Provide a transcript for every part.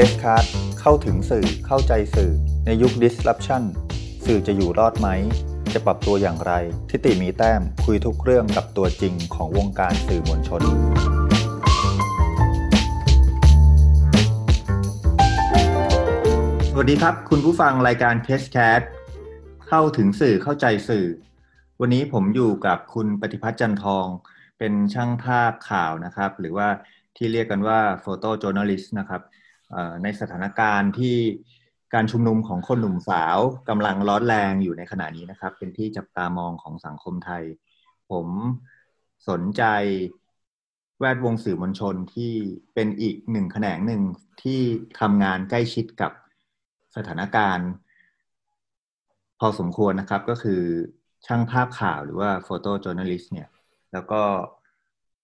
Press Card เข้าถึงสื่อเข้าใจสื่อ ในยุค disruption สื่อจะอยู่รอดไหม จะปรับตัวอย่างไร ทิติมีแต้มคุยทุกเรื่องกับตัวจริงของวงการสื่อมวลชน สวัสดีครับ คุณผู้ฟังรายการ Press Card เข้าถึงสื่อเข้าใจสื่อ วันนี้ผมอยู่กับคุณปฏิพัฒน์จันทอง เป็นช่างภาพข่าวนะครับ หรือว่าที่เรียกกันว่า Photo Journalist นะครับ ในสถานการณ์ที่การชุมนุมของคนหนุ่มสาวกำลังร้อนแรงอยู่ในขณะนี้นะครับ เป็นที่จับตามองของสังคมไทย ผมสนใจแวดวงสื่อมวลชนที่เป็นอีกหนึ่งแขนงหนึ่งที่ทำงานใกล้ชิดกับสถานการณ์ พอสมควรนะครับก็คือช่างภาพข่าวหรือว่าโฟโต้จ o ร์น a ลิสเนี่ย แล้วก็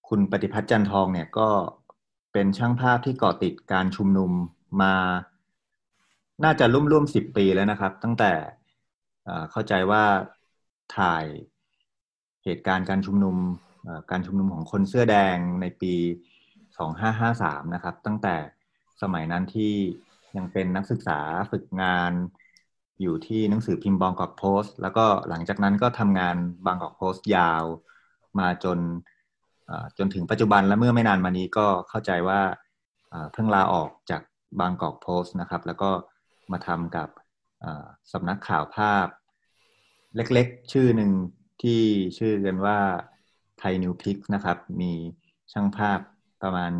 คุณปฏิพัฒน์จันทองเนี่ยก็ เป็นช่างภาพที่เกาะติดการชุมนุมมา น่าจะร่วมร่วมสิบปีแล้วนะครับ ตั้งแต่เข้าใจว่าถ่ายเหตุการณ์การชุมนุมการชุมนุมของคนเสื้อแดงในปี 2553 นะครับ ตั้งแต่สมัยนั้นที่ยังเป็นนักศึกษาฝึกงานอยู่ที่หนังสือพิมพ์บางกอกโพสต์ แล้วก็หลังจากนั้นก็ทำงานบางกอกโพสต์ยาวมาจน จนถึงปัจจุบันและเมื่อไม่นานมานี้ก็เข้าใจว่าเพิ่งลาออกจากบางกอกโพสต์นะครับ แล้วก็มาทำกับสำนักข่าวภาพ เล็กๆ ชื่อหนึ่งที่ชื่อกันว่าไทยนิวพิกนะครับ มีช่างภาพประมาณ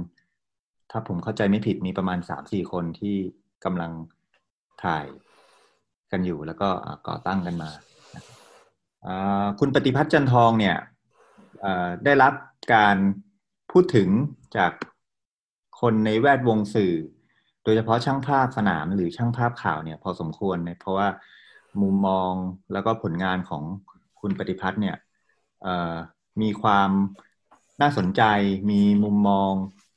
ถ้าผมเข้าใจไม่ผิดมีประมาณสามสี่คนที่กำลังถ่ายกันอยู่แล้วก็ก่อตั้งกันมา คุณปฏิพัฒน์จันทองเนี่ยได้รับ การพูดถึงจากคนในแวดวงสื่อ โดยเฉพาะช่างภาพสนามหรือช่างภาพข่าวเนี่ยพอสมควรเนี่ยเพราะว่ามุมมองแล้วก็ผลงานของคุณปฏิพัฒน์เนี่ยมีความน่าสนใจมีมุมมอง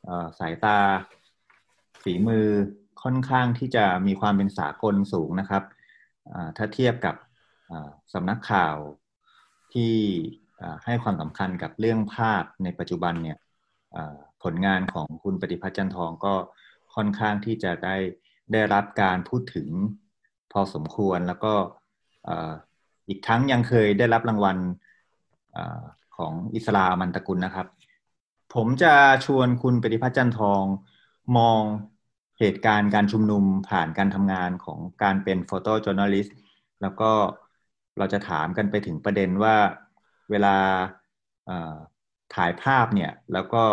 อสายตา ฝีมือค่อนข้างที่จะมีความเป็นสากลสูงนะครับถ้าเทียบกับสำนักข่าวที่ ให้ความสำคัญกับเรื่องภาพในปัจจุบันเนี่ยผลงานของคุณปฏิพัฒน์จันทองก็ค่อนข้างที่จะได้ได้รับการพูดถึงพอสมควรแล้วก็อีกทั้งยังเคยได้รับรางวัลอของอิสลามันตะกุลนะครับ ผมจะชวนคุณปฏิพัฒน์จันทองมองเหตุการณ์การชุมนุมผ่านการทำงานของการเป็น photojournalist แล้วก็เราจะถามกันไปถึงประเด็นว่า เวลาถ่ายภาพเนี่ยแล้วก็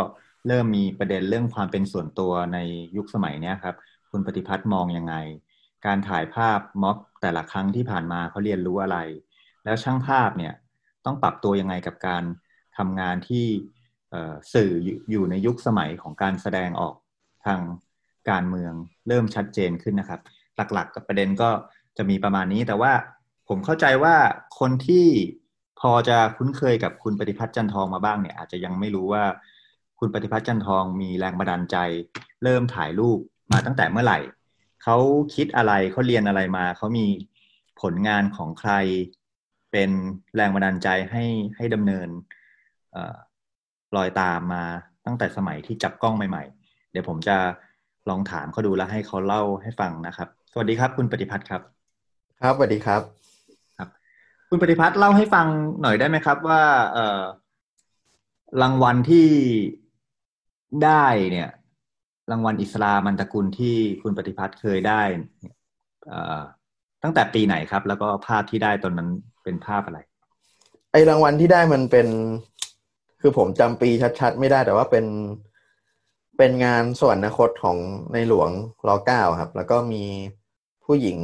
เริ่มมีประเด็นเรื่องความเป็นส่วนตัวในยุคสมัยนี้ครับ คุณปฏิพัฒน์มองยังไง การถ่ายภาพม็อบแต่ละครั้งที่ผ่านมาเขาเรียนรู้อะไร แล้วช่างภาพเนี่ยต้องปรับตัวยังไงกับการทำงานที่สื่ออยู่ในยุคสมัยของการแสดงออกทางการเมืองเริ่มชัดเจนขึ้นนะครับ หลักๆกับประเด็นก็จะมีประมาณนี้แต่ว่าผมเข้าใจว่าคนที่ อจะคุ้นเคยกับคุณปฏิพัฒน์จันทองมาบ้างเนี่ยอาจจะยังไม่รู้ว่าคุณปฏิพัฒน์จันทองมีแรงบันดาลใจ เริ่มถ่ายรูปมาตั้งแต่เมื่อไหร่เขาคิดอะไรเขาเรียนอะไรมาเขามีผลงานของใครเป็นแรงบันดาลใจให้ให้ดำเนินรอยตามมาตั้งแต่สมัยที่จับกล้องใหม่ๆ เดี๋ยวผมจะลองถามเขาดูแล้วให้เขาเล่าให้ฟังนะครับ สวัสดีครับ คุณปฏิพัฒน์ครับ ครับสวัสดีครับ คุณปฏิพัฒน์เล่าให้ฟังหน่อยได้ไหมครับ ว่า เออรางวัลที่ได้เนี่ย รางวัลอิสลามันตะกุลที่คุณปฏิพัฒน์เคยได้เออตั้งแต่ปีไหนครับ แล้วก็ภาพที่ได้ตอนนั้นเป็นภาพอะไร ไอรางวัลที่ได้มันเป็น คือผมจำปีชัดๆ ไม่ได้ แต่ว่าเป็นเป็นงานสวรรคตของในหลวงรอเก้าครับ แล้วก็มีผู้หญิง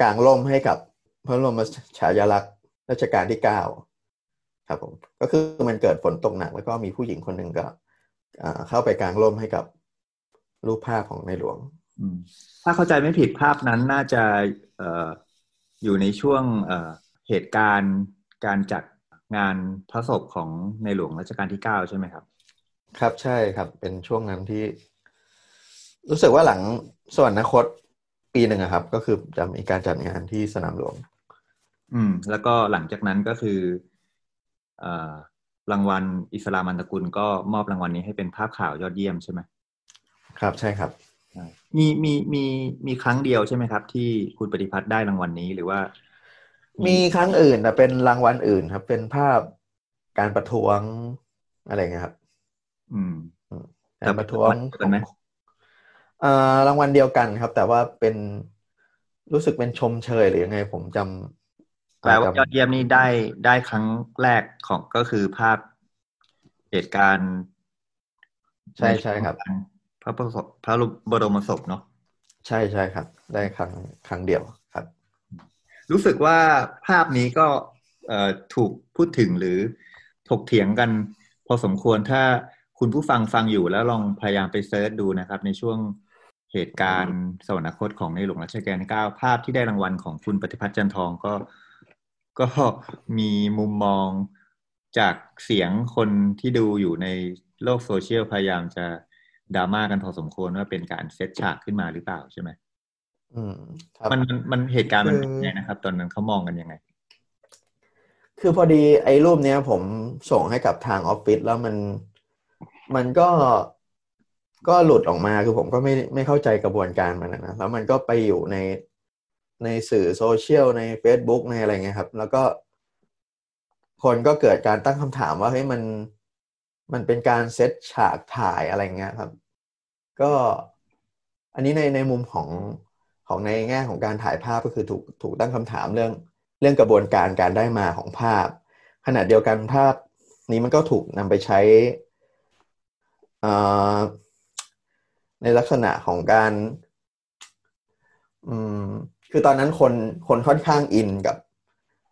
กลางร่มให้กับ พระบรมฉายาลักษณ์รัชกาลที่เก้าครับผมก็คือมันเกิดฝนตกหนัก แล้วก็มีผู้หญิงคนหนึ่งก็เข้าไปกลางร่มให้กับรูปภาพของในหลวงถ้าเข้าใจไม่ผิดภาพนั้นน่าจะออยู่ในช่วงเหตุการณ์การจัดงานพระศพของในหลวงรัชกาลที่เก้าใช่ไหมครับ ครับใช่ครับ เป็นช่วงนั้นที่ รู้สึกว่าหลังสวรรคตปีหนึ่งครับ ก็คือจะมีการจัดงานที่สนามหลวง อืม แล้วก็หลังจากนั้นก็คืออรางวัลอิสลามันตะกุลก็มอบรางวัลนี้ให้เป็นภาพข่าวยอดเยี่ยมใช่ไหมครับใช่ครับมีมีมีมีครั้งเดียวใช่ไหมครับ ที่คุณปฏิพัฒน์ได้รางวัลนี้หรือว่า มีครั้งอื่นแต่เป็นรางวัลอื่นครับ เป็นภาพการประท้วงอะไรเงี้ยครับ อืมการประท้วงกันไหมเอ่อรางวัลเดียวกันครับ แต่ว่าเป็นรู้สึกเป็นชมเชยหรือยังไง ผมจำ แปลว่ายอดจำเยี่ยมนี่ได้ได้ครั้งแรกของก็คือภาพเหตุการณ์ใช่ใช่ครับ พระประสบพระบรมศพเนาะใช่ใช่ครับ ได้ครั้งครั้งเดียวครับ รู้สึกว่าภาพนี้ก็เอ่อถูกพูดถึงหรือถกเถียงกัน พอสมควรถ้าคุณผู้ฟังฟังอยู่แล้วลองพยายามไปเซิร์ชดูนะครับ ในช่วงเหตุการณ์สวรรคตของในหลวงรัชกาลที่เก้าภาพที่ได้รางวัลของคุณปฏิพัฒน์จันทองก็ ก็มีมุมมองจากเสียงคนที่ดูอยู่ในโลกโซเชียลพยายามจะดราม่ากันพอสมควรว่าเป็นการเซตฉากขึ้นมาหรือเปล่าใช่ไหมอืมครับมันมันมันเหตุการณ์มันเป็นคือยังไงนะครับ ตอนนั้นเขามองกันยังไง คือพอดีไอ้รูปเนี้ย ผมส่งให้กับทางออฟฟิศแล้วมันมันก็ก็หลุดออกมาคือผมก็ไม่ไม่เข้าใจกระบวนการมันนะนะแล้วมันก็ไปอยู่ใน ในสื่อโซเชียลใน Facebook ในอะไรเงี้ยครับ แล้วก็ คนก็เกิดการตั้งคำถามว่าเฮ้ยมันมันเป็นการเซตฉากถ่ายอะไรเงี้ยครับ ก็อันนี้ในในมุมของของในแง่ของการถ่ายภาพก็คือถูกถูกตั้งคำถามเรื่องเรื่องกระบวนการการได้มาของภาพ ขณะเดียวกันภาพนี้มันก็ถูกนำไปใช้ในลักษณะของการ คือตอนนั้นคนคนค่อนข้างอินกับ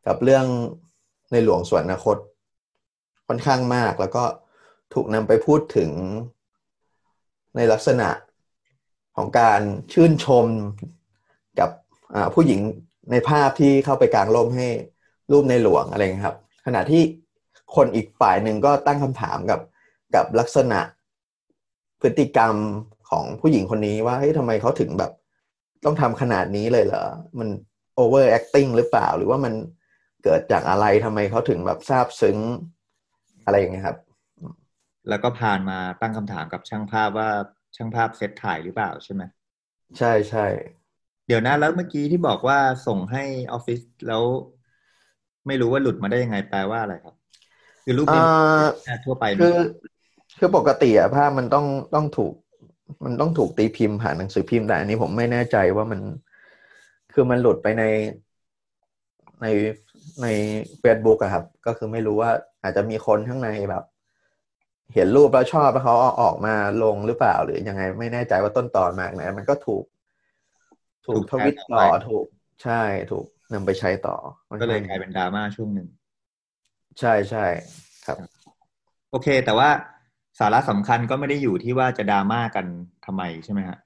กับเรื่องในหลวงสวนอนาคต ค่อนข้างมากแล้วก็ถูกนำไปพูดถึงในลักษณะของการชื่นชมกับผู้หญิงในภาพที่เข้าไปกลางร่มให้รูปในหลวงอะไรเงี้ยครับ ขณะที่คนอีกฝ่ายหนึ่งก็ตั้งคำถามกับกับลักษณะพฤติกรรมของผู้หญิงคนนี้ว่าเฮ้ยทำไมเขาถึงแบบ ต้องทำขนาดนี้เลยเหรอ มัน over acting หรือเปล่า หรือว่ามันเกิดจากอะไรทำไมเขาถึงแบบซาบซึ้งอะไรอย่างเงี้ยครับ แล้วก็ผ่านมาตั้งคำถามกับช่างภาพว่าช่างภาพเซตถ่ายหรือเปล่าใช่ไหมใช่ใช่เดี๋ยวนะแล้วเมื่อกี้ที่บอกว่าส่งให้ออฟฟิศแล้ว ไม่รู้ว่าหลุดมาได้ยังไงแปลว่าอะไรครับคือรูปนี้อ่าทั่วไปไหมคือคือปกติอะภาพมันต้องต้องถูก มันต้องถูกตีพิมพ์ผ่านหนังสือพิมพ์แต่อันนี้ผมไม่แน่ใจว่ามันคือมันหลุดไปในในใน Facebook อะครับ ก็คือไม่รู้ว่าอาจจะมีคนข้างในแบบ เห็นรูปแล้วชอบแล้วเขาเอาออกมาลงหรือเปล่า หรือยังไงไม่แน่ใจว่าต้นตอนมาจากไหนมันก็ถูก ถูกทวิตต่อถูกใช่ถูกนำไปใช้ต่อ ก็เลยกลายเป็นดราม่าช่วงหนึ่ง ใช่ใช่ครับ โอเค แต่ว่า สาระสำคัญก็ไม่ได้อยู่ที่ว่าจะดราม่ากันทำไมใช่ไหมฮะ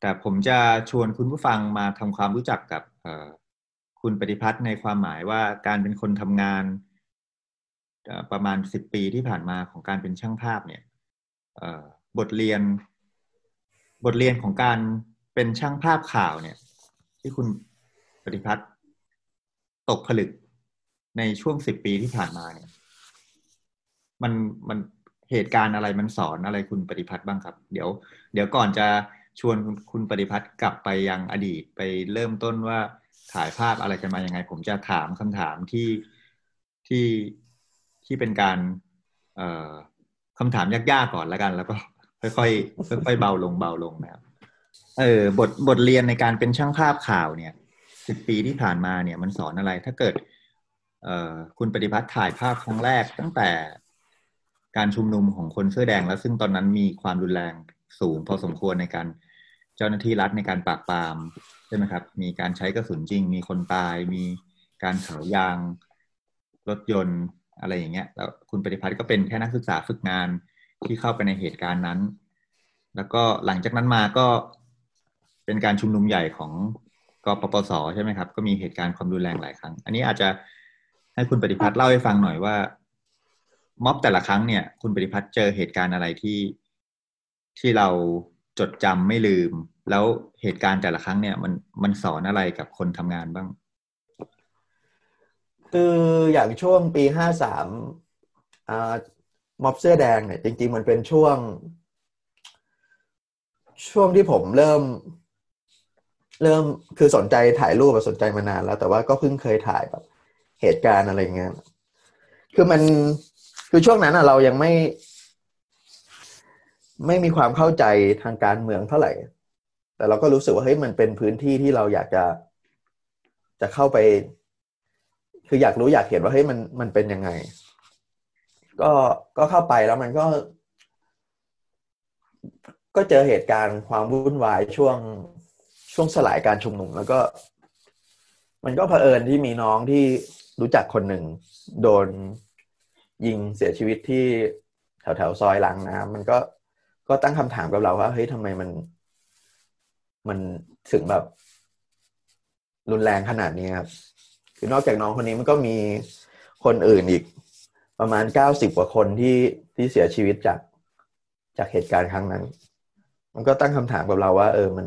แต่ผมจะชวนคุณผู้ฟังมาทำความรู้จักกับเอคุณปฏิพัฒน์ในความหมายว่าการเป็นคนทำงานประมาณสิบปีที่ผ่านมาของการเป็นช่างภาพเนี่ยเอบทเรียน บทเรียนของการเป็นช่างภาพข่าวเนี่ย ที่คุณปฏิพัฒน์ตกผลึกในช่วงสิบปีที่ผ่านมาเนี่ย มันมัน เหตุการณ์อะไรมันสอนอะไรคุณปฏิพัฒน์บ้างครับ เดี๋ยว เดี๋ยวก่อนจะชวนคุณคุณปฏิพัฒน์กลับไปยังอดีตไปเริ่มต้นว่าถ่ายภาพอะไรกันมายังไง ผมจะถามคำถามที่ที่ที่เป็นการ เอ่อคำถามยากๆก่อนแล้วกัน แล้วก็ค่อยๆค่อยๆเบาลงเบาลงนะครับเออบทบทเรียนในการเป็นช่างภาพข่าวเนี่ยสิบปีที่ผ่านมาเนี่ยมันสอนอะไร ถ้าเกิด เอ่อคุณปฏิพัฒน์ถ่ายภาพครั้งแรกตั้งแต่ การชุมนุมของคนเสื้อแดงแล้วซึ่งตอนนั้นมีความรุนแรงสูงพอสมควรในการเจ้าหน้าที่รัฐในการปราบปรามใช่ไหมครับ มีการใช้กระสุนจริง มีคนตาย มีการเผายางรถยนต์อะไรอย่างเงี้ย แล้วคุณปฏิพัฒน์ก็เป็นแค่นักศึกษาฝึกงานที่เข้าไปในเหตุการณ์นั้น แล้วก็หลังจากนั้นมาก็เป็นการชุมนุมใหญ่ของกปปสใช่ไหมครับ ก็มีเหตุการณ์ความรุนแรงหลายครั้ง อันนี้อาจจะให้คุณปฏิพัฒน์เล่าให้ฟังหน่อยว่า ม็อบแต่ละครั้งเนี่ย คุณปฏิพัฒน์เจอเหตุการณ์อะไรที่ที่เราจดจำไม่ลืม แล้วเหตุการณ์แต่ละครั้งเนี่ย มันมันสอนอะไรกับคนทำงานบ้าง คืออย่างช่วงปีห้าสามอ่าม็อบเสื้อแดงเนี่ยจริง ๆ มันเป็นช่วง ช่วงที่ผมเริ่ม เริ่มคือสนใจถ่ายรูปสนใจมานานแล้ว แต่ว่าก็เพิ่งเคยถ่ายแบบ เหตุการณ์อะไรเงี้ยคือมัน คือช่วงนั้นอะเรายังไม่ ไม่มีความเข้าใจทางการเมืองเท่าไหร่ แต่เราก็รู้สึกว่าเฮ้ยมันเป็นพื้นที่ที่เราอยากจะจะเข้าไป คืออยากรู้อยากเห็นว่าเฮ้ยมันมันเป็นยังไง ก็ก็เข้าไปแล้วมันก็ ก็เจอเหตุการณ์ความวุ่นวายช่วงช่วงสลายการชุมนุมแล้วก็ มันก็เผอิญที่มีน้องที่รู้จักคนหนึ่งโดน ยิงเสียชีวิตที่แถวแถวซอยหลังน้ำมันก็ก็ตั้งคำถามกับเราว่าเฮ้ยทำไมมัน มันถึงแบบรุนแรงขนาดนี้ครับ คือนอกจากน้องคนนี้มันก็มีคนอื่นอีก ประมาณเก้าสิบกว่าคนที่ที่เสียชีวิตจากจากเหตุการณ์ครั้งนั้น มันก็ตั้งคำถามกับเราว่า เออมัน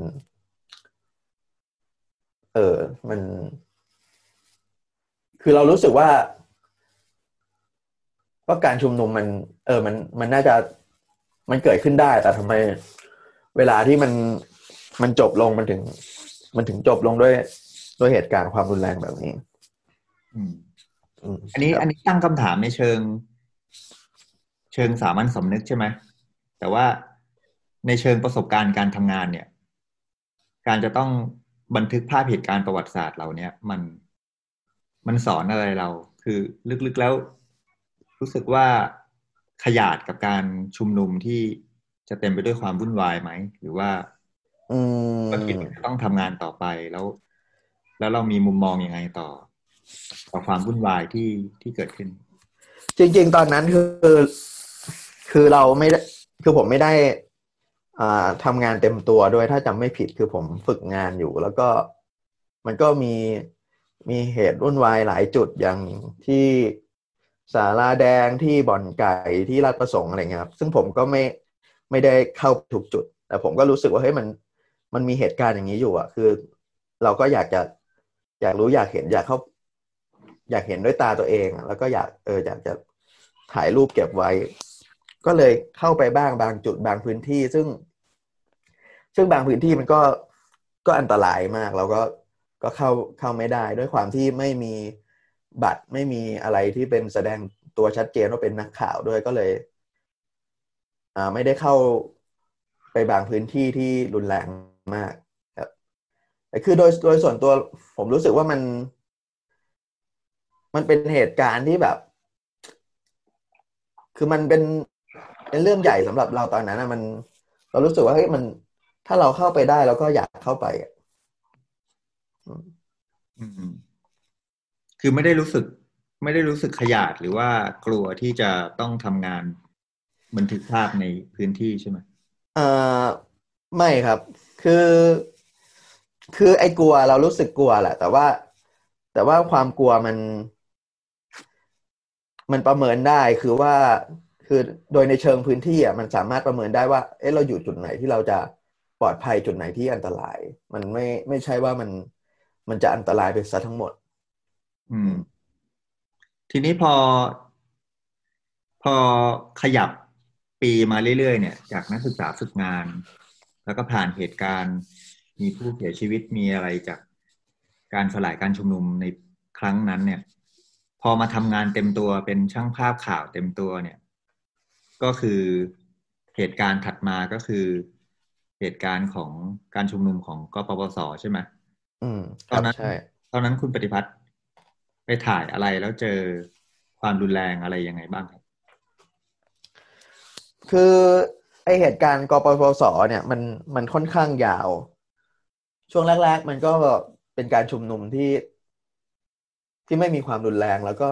เออมัน คือเรารู้สึกว่า ว่าการชุมนุมมัน เออ มัน มันน่าจะ มันเกิดขึ้นได้ แต่ทำไมเวลาที่มัน มันจบลง มันถึง มันถึงจบลงด้วย ด้วยเหตุการณ์ความรุนแรงแบบนี้อืมอันนี้ อันนี้ตั้งคำถามในเชิง เชิงสามัญสำนึกใช่ไหม แต่ว่าในเชิงประสบการณ์การทำงานเนี่ย การจะต้องบันทึกภาพเหตุการณ์ประวัติศาสตร์เราเนี่ยมัน มันสอนอะไรเรา คือลึกๆแล้ว รู้สึกว่าขยาดกับการชุมนุมที่จะเต็มไปด้วยความวุ่นวายไหม หรือว่าอืมก็คิดต้องทำงานต่อไปแล้ว แล้วเรามีมุมมองอยังไงต่อ ต่อความวุ่นวายที่ที่เกิดขึ้น จริง ๆ ตอนนั้นคือคือเราไม่ได้คือผมไม่ได้อ่าทำงานเต็มตัวด้วยถ้าจำไม่ผิดคือผมฝึกงานอยู่ แล้วก็มันก็มีมีเหตุวุ่นวายหลายจุดอย่างที่ สาราแดงที่บ่อนไก่ที่ราชประสงค์อะไรเงี้ยครับซึ่งผมก็ไม่ไม่ได้เข้าถูกจุด แต่ผมก็รู้สึกว่าเฮ้ยมันมันมีเหตุการณ์อย่างนี้อยู่อะคือ เราก็อยากจะอยากรู้อยากเห็นอยากเข้า อยากเห็นด้วยตาตัวเอง แล้วก็อยากเอออยากจะถ่ายรูปเก็บไว้ ก็เลยเข้าไปบ้างบางจุดบางพื้นที่ ซึ่ง ซึ่งบางพื้นที่มันก็ก็อันตรายมาก เราก็ก็เข้าเข้าไม่ได้ด้วยความที่ไม่มี บัตรไม่มีอะไรที่เป็นแสดงตัวชัดเจนว่าเป็นนักข่าวด้วยก็เลย อ่าไม่ได้เข้าไปบางพื้นที่ที่รุนแรงมากครับแต่คือโดยโดยส่วนตัวผมรู้สึกว่ามัน มันเป็นเหตุการณ์ที่แบบ คือมันเป็นเป็นเรื่องใหญ่สำหรับเราตอนนั้นนะมัน เรารู้สึกว่าเฮ้ยมัน ถ้าเราเข้าไปได้เราก็อยากเข้าไปอะอืม คือไม่ได้รู้สึก ไม่ได้รู้สึกขยาดหรือว่ากลัวที่จะต้องทำงานบันทึกภาพในพื้นที่ใช่ไหมเอ่อไม่ครับ คือ คือไอ้กลัวเรารู้สึกกลัวแหละ แต่ว่า แต่ว่าความกลัวมัน มันประเมินได้คือว่า คือโดยในเชิงพื้นที่อะมันสามารถประเมินได้ว่า เอ๊ะเราอยู่จุดไหนที่เราจะปลอดภัยจุดไหนที่อันตราย มันไม่ไม่ใช่ว่ามันมันจะอันตรายไปซะทั้งหมด อืม ทีนี้พอ พอขยับปีมาเรื่อยๆเนี่ย จากนักศึกษาฝึกงาน แล้วก็ผ่านเหตุการณ์ มีผู้เสียชีวิตมีอะไรจากการสลายการชุมนุมในครั้งนั้น เนี่ย พอมาทำงานเต็มตัวเป็นช่างภาพข่าวเต็มตัวเนี่ย ก็คือเหตุการณ์ถัดมาก็คือเหตุการณ์ของการชุมนุมของกปปสใช่ไหมอืมตอนนั้นตอนนั้นคุณปฏิพัฒน์ ไปถ่ายอะไรแล้วเจอความรุนแรงอะไรยังไงบ้างครับ คือไอเหตุการณ์กปปสเนี่ยมันมันค่อนข้างยาว ช่วงแรก ๆ มันก็เป็นการชุมนุมที่ที่ไม่มีความรุนแรงแล้วก็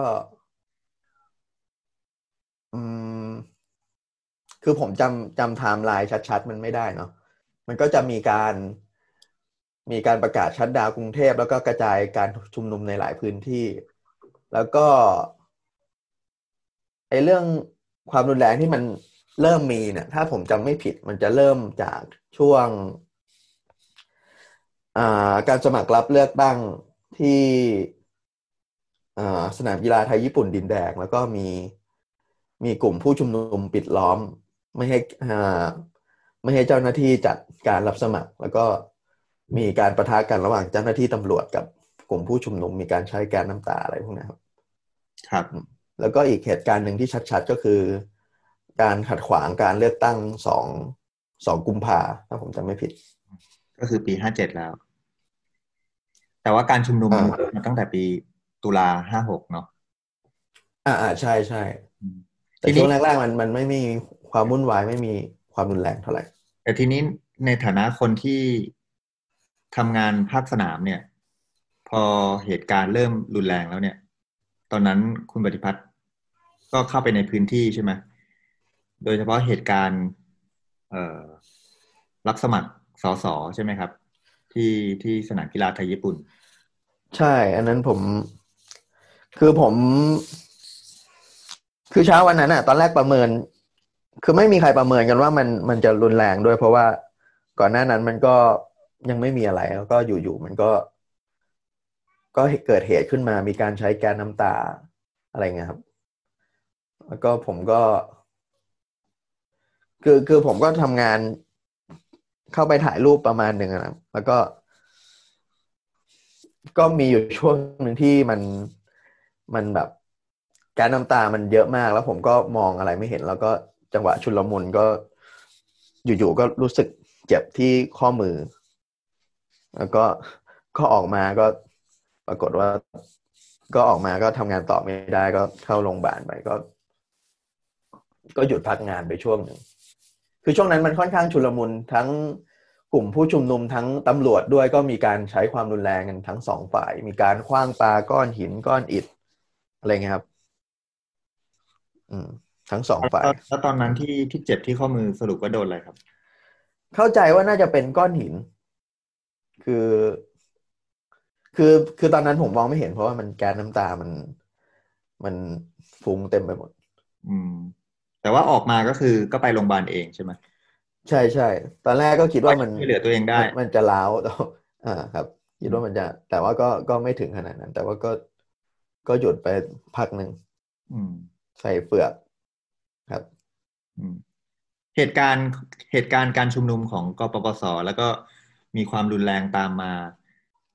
อืม คือผมจำจำไทม์ไลน์ชัด ๆ มันไม่ได้เนาะมันก็จะมีการ มีการประกาศชัดดาวกรุงเทพแล้วก็กระจายการชุมนุมในหลายพื้นที่ แล้วก็ไอเรื่องความรุนแรงที่มันเริ่มมีเนี่ย ถ้าผมจำไม่ผิดมันจะเริ่มจากช่วงการสมัครรับเลือกตั้งที่สนามกีฬาไทยญี่ปุ่นดินแดง แล้วก็มีมีกลุ่มผู้ชุมนุมปิดล้อม ไม่ให้ไม่ให้เจ้าหน้าที่จัดการรับสมัคร แล้วก็ มีการประทะกันระหว่างเจ้าหน้าที่ตำรวจกับกลุ่มผู้ชุมนุมมีการใช้แก๊สน้ำตาอะไรพวกนี้ครับ ครับ แล้วก็อีกเหตุการณ์หนึ่งที่ชัดๆก็คือ การขัดขวางการเลือกตั้งสองสองกุมภาถ้าผมจำไม่ผิด ก็คือปีห้าเจ็ดแล้ว แต่ว่าการชุมนุมอ่ามันตั้งแต่ปีตุลาห้าหกเนาะอ่าอ่าใช่ใช่อืมแต่ทีนี้ช่วงแรกๆมันมันไม่มีความวุ่นวายไม่มีความรุนแรงเท่าไหร่แต่ทีนี้ในฐานะคนที่ ทำงานภาคสนามเนี่ย พอเหตุการณ์เริ่มรุนแรงแล้วเนี่ย ตอนนั้นคุณปฏิพัฒน์ก็เข้าไปในพื้นที่ใช่ไหมโดยเฉพาะเหตุการณ์เรับสมัครสสใช่ไหมครับ ที่ที่สนามกีฬาไทยญี่ปุ่น ใช่ อันนั้นผม คือผม คือเช้าวันนั้นอะตอนแรกประเมิน คือไม่มีใครประเมินกันว่ามันมันจะรุนแรงด้วยเพราะว่าก่อนหน้านั้นมันก็ ยังไม่มีอะไรแล้วก็อยู่ๆมันก็ ก็เกิดเหตุขึ้นมามีการใช้แก๊สน้ำตาอะไรเงี้ยครับ แล้วก็ผมก็ คือคือผมก็ทำงานเข้าไปถ่ายรูปประมาณหนึ่งนะแล้วก็ ก็มีอยู่ช่วงหนึ่งที่มันมันแบบแก๊สน้ำตามันเยอะมาก แล้วผมก็มองอะไรไม่เห็น แล้วก็จังหวะชุลมุนก็อยู่ๆก็รู้สึกเจ็บที่ข้อมือ แล้วก็ก็ออกมาก็ปรากฏว่า ก็ออกมาก็ทำงานต่อไม่ได้ก็เข้าโรงพยาบาลไปก็ ก็หยุดพักงานไปช่วงหนึ่งคือช่วงนั้นมันค่อนข้างชุลมุนทั้งกลุ่มผู้ชุมนุมทั้งตำรวจด้วยก็มีการใช้ความรุนแรงกันทั้งสองฝ่าย มีการคว้างปาก้อนหินก้อนอิฐอะไรเงี้ยครับ อืม ทั้งสองฝ่ายแล้วตอนนั้นที่ที่เจ็บที่ข้อมือสรุปว่าโดนอะไรครับ เข้าใจว่าน่าจะเป็นก้อนหิน คือ คือคือตอนนั้นผมมองไม่เห็นเพราะว่ามันแก๊สน้ำตามัน มันฟุ้งเต็มไปหมด อืม แต่ว่าออกมาก็คือก็ไปโรงพยาบาลเองใช่ไหมใช่ใช่ตอนแรกก็คิดว่ามันช่วยเหลือตัวเองได้ มันมันจะล้าวแต่ว่าอ่าครับ คิดว่ามันจะ แต่ว่าก็ก็ไม่ถึงขนาดนั้น แต่ว่าก็ก็หยุดไปพักหนึ่งอืมใส่เฟือกครับอืมเหตุการณ์เหตุการณ์การชุมนุมของกปปสแล้วก็ มีความรุนแรงตามมา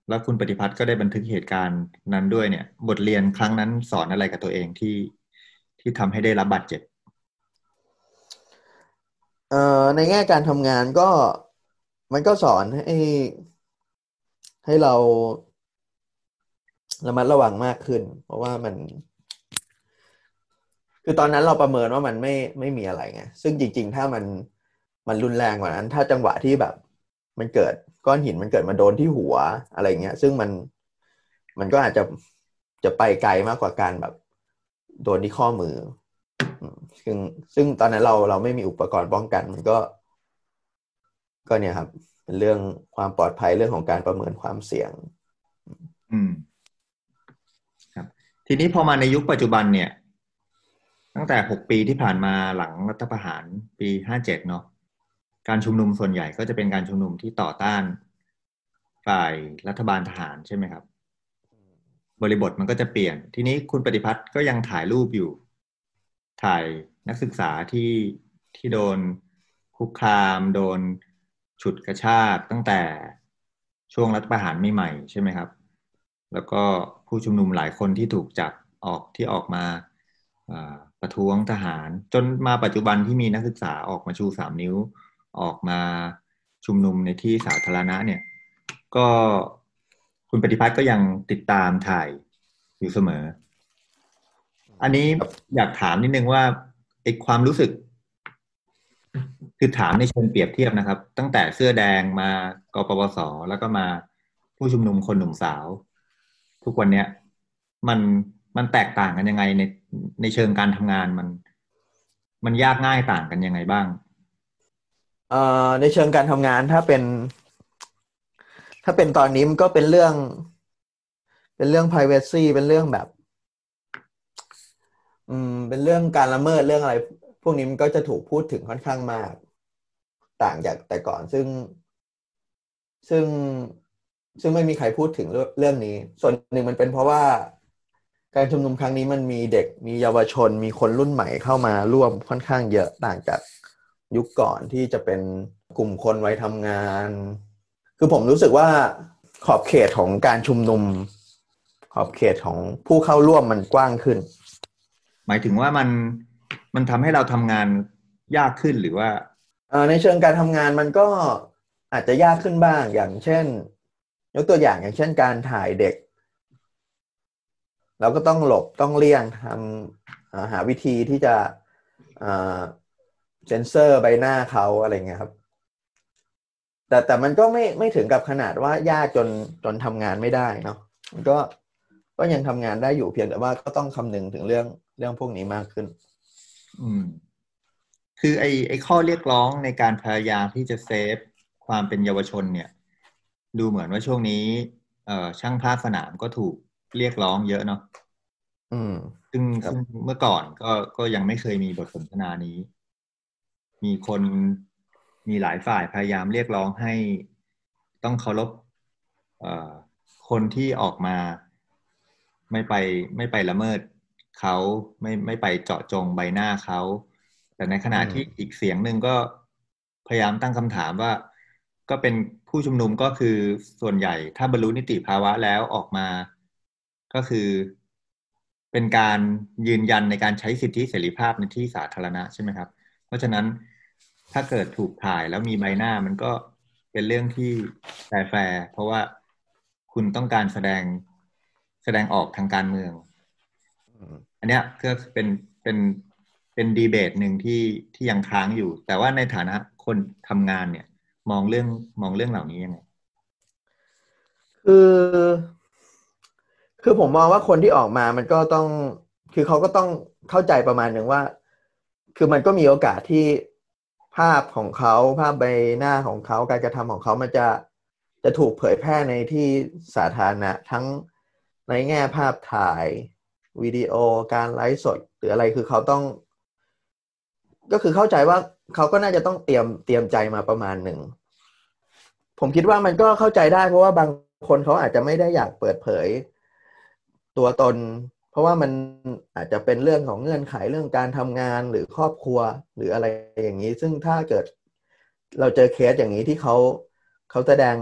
แล้วคุณปฏิพัฒน์ก็ได้บันทึกเหตุการณ์นั้นด้วยเนี่ย บทเรียนครั้งนั้นสอนอะไรกับตัวเองที่ที่ทำให้ได้รับบาดเจ็บเอ่อในแง่การทำงานก็มันก็สอนให้ให้เราระมัดระวังมากขึ้น เพราะว่ามัน คือตอนนั้นเราประเมินว่ามันไม่ไม่มีอะไรไงซึ่งจริง ๆ ถ้ามันมันรุนแรงกว่านั้น ถ้าจังหวะที่แบบ มันเกิด ก้อนหินมันเกิดมาโดนที่หัวอะไรเงี้ย ซึ่งมันมันก็อาจจะจะไปไกลมากกว่าการแบบ โดนที่ข้อมือ ซึ่งซึ่งตอนนั้นเราเราไม่มีอุปกรณ์ป้องกัน มันก็ ก็เนี่ยครับ เป็นเรื่องความปลอดภัยเรื่องของการประเมินความเสี่ยง อืม ครับ ทีนี้พอมาในยุคปัจจุบันเนี่ย ตั้งแต่หกปีที่ผ่านมาหลังรัฐประหารปีห้าเจ็ดเนาะ การชุมนุมส่วนใหญ่ก็จะเป็นการชุมนุมที่ต่อต้านฝ่ายรัฐบาลทหารใช่ไหมครับ บริบทมันก็จะเปลี่ยน ทีนี้คุณปฏิพัฒน์ก็ยังถ่ายรูปอยู่ ถ่ายนักศึกษาที่ที่โดนคุกคาม โดนฉุดกระชากตั้งแต่ช่วงรัฐประหารใหม่ๆใช่ไหมครับ แล้วก็ผู้ชุมนุมหลายคนที่ถูกจับออกที่ออกมาอ่าประท้วงทหาร จนมาปัจจุบันที่มีนักศึกษาออกมาชูสามนิ้ว ออกมาชุมนุมในที่สาธารณะเนี่ย ก็คุณปฏิพัฒน์ก็ยังติดตามถ่ายอยู่เสมอ อันนี้อยากถามนิดนึงว่าไอ้ความรู้สึก คือถามในเชิงเปรียบเทียบนะครับ ตั้งแต่เสื้อแดงมากปปสแล้วก็มาผู้ชุมนุมคนหนุ่มสาว ทุกวันเนี้ยมันมันแตกต่างกันยังไงในในเชิงการทำงานมัน มันยากง่ายต่างกันยังไงบ้าง เอ่อในเชิงการทำงานถ้าเป็น ถ้าเป็นตอนนี้มันก็เป็นเรื่อง เป็นเรื่อง privacy เป็นเรื่องแบบ อืม เป็นเรื่องการละเมิดเรื่องอะไร พวกนี้มันก็จะถูกพูดถึงค่อนข้างมาก ต่างจากแต่ก่อนซึ่ง ซึ่งซึ่งไม่มีใครพูดถึงเรื่องเรื่องนี้ ส่วนหนึ่งมันเป็นเพราะว่าการชุมนุมครั้งนี้มันมีเด็กมีเยาวชนมีคนรุ่นใหม่เข้ามาร่วมค่อนข้างเยอะต่างจาก ยุคก่อนที่จะเป็นกลุ่มคนไว้ทำงาน คือผมรู้สึกว่าขอบเขตของการชุมนุม ขอบเขตของผู้เข้าร่วมมันกว้างขึ้น หมายถึงว่ามันมันทำให้เราทำงานยากขึ้นหรือว่าในเชิงการทำงานมันก็อาจจะยากขึ้นบ้างอย่างเช่น ยกตัวอย่างอย่างเช่นการถ่ายเด็ก เราก็ต้องหลบต้องเลี่ยงทำหาวิธีที่จะ เซนเซอร์ใบหน้าเขาอะไรเงี้ยครับ แต่แต่มันก็ไม่ไม่ถึงกับขนาดว่ายากจนจนทำงานไม่ได้เนาะมันก็ก็ยังทำงานได้อยู่เพียงแต่ว่าก็ต้องคำนึงถึงเรื่องเรื่องพวกนี้มากขึ้น อืม คือไอไอข้อเรียกร้องในการพยายามที่จะเซฟความเป็นเยาวชนเนี่ย ดูเหมือนว่าช่วงนี้ เอ่อช่างภาพสนามก็ถูกเรียกร้องเยอะเนาะอืมซึ่งซึ่งเมื่อก่อนก็ก็ยังไม่เคยมีบทสนทนานี้ มีคนมีหลายฝ่ายพยายามเรียกร้องให้ต้องเคารพเอ่อคนที่ออกมาไม่ไปไม่ไปละเมิดเขาไม่ไม่ไปเจาะจงใบหน้าเขา แต่ในขณะที่อีกเสียงหนึ่งก็พยายามตั้งคำถามว่า ก็เป็นผู้ชุมนุมก็คือส่วนใหญ่ ถ้าบรรลุนิติภาวะแล้วออกมา ก็คือเป็นการยืนยันในการใช้สิทธิเสรีภาพในที่สาธารณะใช่ไหมครับ เพราะฉะนั้น ถ้าเกิดถูกถ่ายแล้วมีใบหน้ามันก็เป็นเรื่องที่แฟร์เพราะว่าคุณต้องการแสดงแสดงออกทางการเมืองอันเนี้ยก็เป็นเป็นเป็นดีเบตหนึ่งที่ที่ยังค้างอยู่ แต่ว่าในฐานะคนทำงานเนี่ย มองเรื่องมองเรื่องเหล่านี้ยังไงคือคือผมมองว่าคนที่ออกมามันก็ต้อง คือเขาก็ต้องเข้าใจประมาณหนึ่งว่า คือมันก็มีโอกาสที่ ภาพของเขาภาพใบหน้าของเขาการกระทำของเขามันจะจะถูกเผยแพร่ในที่สาธารณะทั้งในแง่ภาพถ่ายวิดีโอการไลฟ์สดหรืออะไรคือเขาต้อง ก็คือเข้าใจว่าเขาก็น่าจะต้องเตรียมเตรียมใจมาประมาณหนึ่ง ผมคิดว่ามันก็เข้าใจได้เพราะว่าบางคนเขาอาจจะไม่ได้อยากเปิดเผย ตัวตน เพราะว่ามันอาจจะเป็นเรื่องของเงื่อนไขเรื่องการทำงานหรือครอบครัวหรืออะไรอย่างนี้ ซึ่งถ้าเกิดเราเจอเคสอย่างนี้ที่เขาเขาแสดง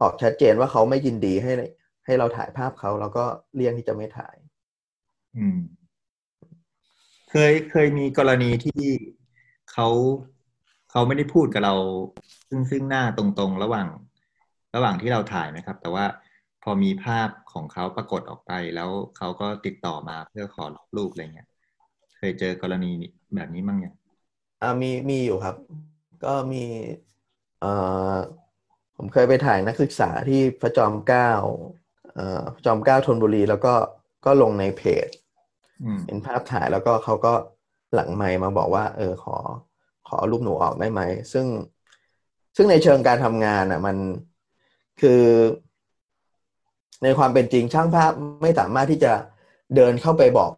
ออกชัดเจนว่าเขาไม่ยินดีให้ให้เราถ่ายภาพเขาแล้วก็เลี่ยงที่จะไม่ถ่าย อืม เคยเคยมีกรณีที่เขาเขาไม่ได้พูดกับเรา ซึ่งซึ่งหน้าตรงๆ ระหว่าง ระหว่างที่เราถ่ายนะครับ แต่ว่า อมีภาพของเขาปรากฏออกไป แล้วเขาก็ติดต่อมาเพื่อขอรูปอะไรเงี้ย เคยเจอกรณีแบบนี้มั้งยังอ่ามีมีอยู่ครับ ก็มีเอ่อผมเคยไปถ่ายนักศึกษาที่พระจอมเกล้าเอ่อพระจอมเกล้าธนบุรี แล้วก็ก็ลงในเพจเป็นภาพถ่ายแล้วก็เขาก็หลังไมมาบอกว่า เออขอ ขอรูปหนูออกได้ไหมซึ่งซึ่งในเชิงการทำงานอะ มันคือ ในความเป็นจริงช่างภาพไม่สามารถที่จะเดินเข้าไปบอก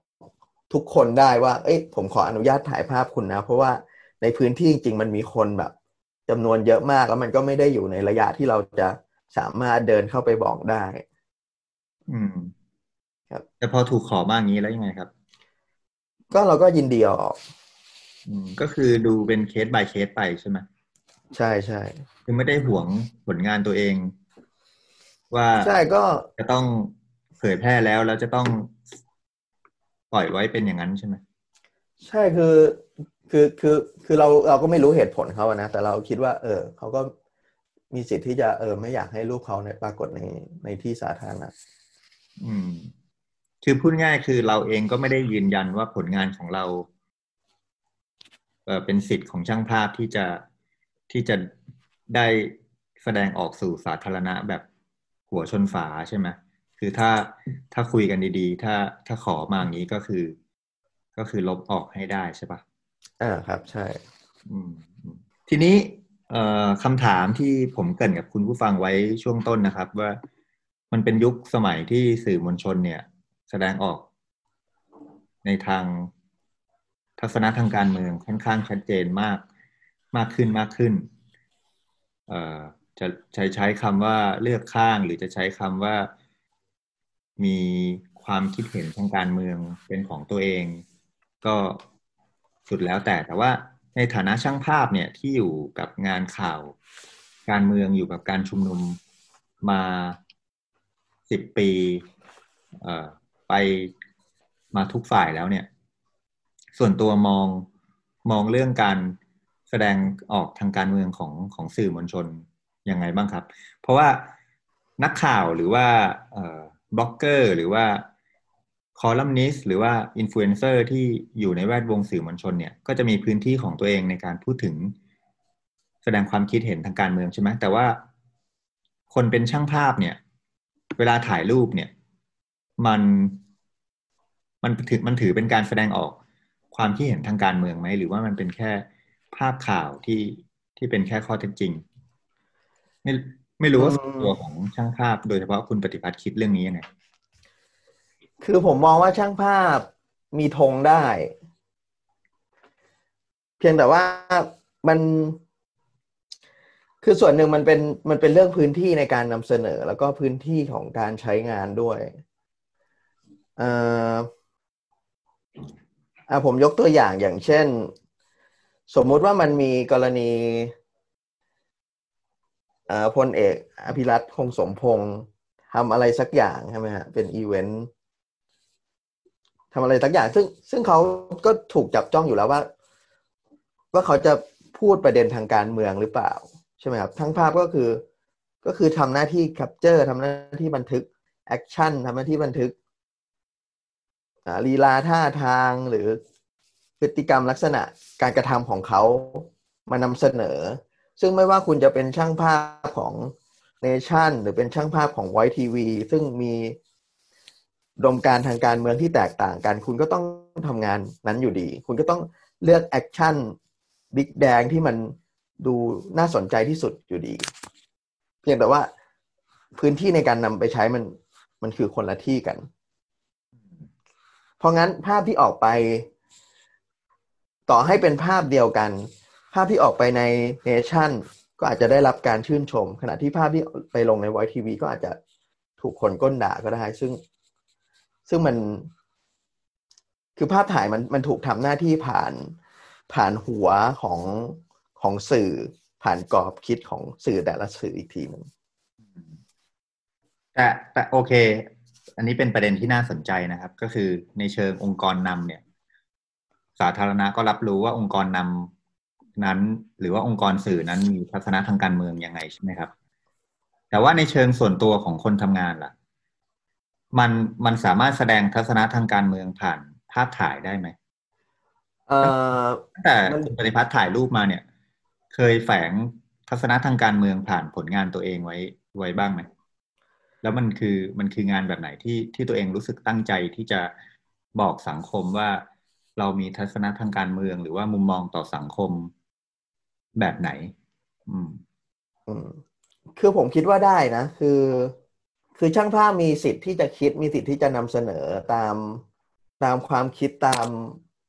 ทุกคนได้ว่า เอ้ย ผมขออนุญาตถ่ายภาพคุณนะ เพราะว่าในพื้นที่จริง ๆ มันมีคนแบบจำนวนเยอะมากแล้วมันก็ไม่ได้อยู่ในระยะที่เราจะสามารถเดินเข้าไปบอกได้ อืม ครับแต่พอถูกขอมาอย่างนี้แล้วยังไงครับ ก็เราก็ยินดีออกอืมก็คือดูเป็นเคส by เคสไปใช่ไหมใช่ใช่คือไม่ได้ห่วงผลงานตัวเอง ว่าใช่ก็จะต้องเผยแพร่แล้วแล้วจะต้องปล่อยไว้เป็นอย่างนั้นใช่ไหมใช่คือคือคือคือเราเราก็ไม่รู้เหตุผลเขานะแต่เราคิดว่า เออเขาก็มีสิทธิ์ที่จะเออ ไม่อยากให้รูปเขาในปรากฏในในที่สาธารณะอืม คือพูดง่ายคือเราเองก็ไม่ได้ยืนยันว่าผลงานของเราเออเป็นสิทธิ์ของช่างภาพที่จะที่จะได้แสดงออกสู่สาธารณะแบบ หัวชนฝาใช่ไหมคือถ้าถ้าคุยกันดีๆ ถ้าถ้าขอมาอย่างนี้ก็คือ ก็คือลบออกให้ได้ใช่ปะอ่าครับใช่ทีนี้เอ่อคำถามที่ผมเกินกับคุณผู้ฟังไว้ช่วงต้นนะครับ ว่ามันเป็นยุคสมัยที่สื่อมวลชนเนี่ย แสดงออกในทางทัศนะทางการเมืองค่อนข้างชัดเจนมาก มากขึ้นมากขึ้น เอ่อ จะใช้ใช้คำว่าเลือกข้างหรือจะใช้คำว่ามีความคิดเห็นทางการเมืองเป็นของตัวเอง ก็สุดแล้วแต่แต่ว่าในฐานะช่างภาพเนี่ยที่อยู่กับงานข่าว การเมืองอยู่กับการชุมนุมมาสิบปีไปมาทุกฝ่ายแล้วเนี่ย ส่วนตัวมองมองเรื่องการแสดงออกทางการเมืองของของสื่อมวลชน ยังไงบ้างครับ เพราะว่านักข่าวหรือว่าบล็อกเกอร์ หรือว่าคอลัมนิสต์หรือว่าอินฟลูเอนเซอร์ที่อยู่ในแวดวงสื่อมวลชนเนี่ยก็จะมีพื้นที่ของตัวเองในการพูดถึงแสดงความคิดเห็นทางการเมืองใช่ไหมแต่ว่าคนเป็นช่างภาพเนี่ย เวลาถ่ายรูปเนี่ย มันมันถือมันถือเป็นการแสดงออกความคิดเห็นทางการเมืองไหม หรือว่ามันเป็นแค่ภาพข่าวที่ที่เป็นแค่ข้อเท็จจริง ไม่ไม่รู้ว่าตัวของช่างภาพ โดยเฉพาะคุณปฏิพัฒน์คิดเรื่องนี้ยังไงคือผมมองว่าช่างภาพมีธงได้ เพียงแต่ว่ามัน คือส่วนหนึ่งมันเป็นมันเป็นเรื่องพื้นที่ในการนำเสนอ แล้วก็พื้นที่ของการใช้งานด้วยเอ่ออ่าผมยกตัวอย่างอย่างเช่น สมมุติว่ามันมีกรณี พลเอกอภิรัชต์คงสมพงษ์ทำอะไรสักอย่างใช่ไหมฮะเป็นอีเวนต์ทำอะไรสักอย่าง ซึ่งซึ่งเขาก็ถูกจับจ้องอยู่แล้วว่า ว่าเขาจะพูดประเด็นทางการเมืองหรือเปล่า ใช่ไหมครับ ช่างภาพก็คือ ก็คือทำหน้าที่ capture ทำหน้าที่บันทึกaction ทำหน้าที่บันทึกลีลาท่าทางหรือพฤติกรรมลักษณะการกระทำของเขามานำเสนอ ซึ่งไม่ว่าคุณจะเป็นช่างภาพของเนชั่นหรือเป็นช่างภาพของไวทีวีซึ่งมีอุดมการณ์ทางการเมืองที่แตกต่างกัน คุณก็ต้องทำงานนั้นอยู่ดี คุณก็ต้องเลือก action บิ๊กแดงที่มันดูน่าสนใจที่สุดอยู่ดี เพียงแต่ว่าพื้นที่ในการนำไปใช้มันมันคือคนละที่กัน เพราะงั้นภาพที่ออกไป ต่อให้เป็นภาพเดียวกัน ภาพที่ออกไปในเนชั่นก็อาจจะได้รับการชื่นชม ขณะที่ภาพที่ไปลงในไวทีวีก็อาจจะถูกคนก้นด่าก็ได้ ซึ่ง ซึ่งมัน คือภาพถ่ายมันมันถูกทำหน้าที่ผ่านผ่านหัวของของสื่อผ่านกรอบคิดของสื่อแต่ละสื่ออีกทีหนึ่งแต่แต่โอเค อันนี้เป็นประเด็นที่น่าสนใจนะครับ ก็คือในเชิงองค์กรนำเนี่ย สาธารณะก็รับรู้ว่าองค์กรนำ นั้น หรือว่าองค์กรสื่อนั้นมีทัศนะทางการเมืองยังไงใช่ไหมครับ แต่ว่าในเชิงส่วนตัวของคนทำงานล่ะ มันมันสามารถแสดงทัศนะทางการเมืองผ่านภาพถ่ายได้ไหมเอ่อแต่คุณปฏิพัฒน์ถ่ายรูปมาเนี่ย เคยแฝงทัศนะทางการเมืองผ่านผลงานตัวเองไว้ไว้บ้างไหมแล้วมันคือมันคืองานแบบไหนที่ที่ตัวเองรู้สึกตั้งใจที่จะบอกสังคมว่าเรามีทัศนะทางการเมือง หรือว่ามุมมองต่อสังคม แบบไหนอืมอืมคือผมคิดว่าได้นะ คือ คือช่างภาพมีสิทธิ์ที่จะคิดมีสิทธิ์ที่จะนำเสนอตามตามความคิดตาม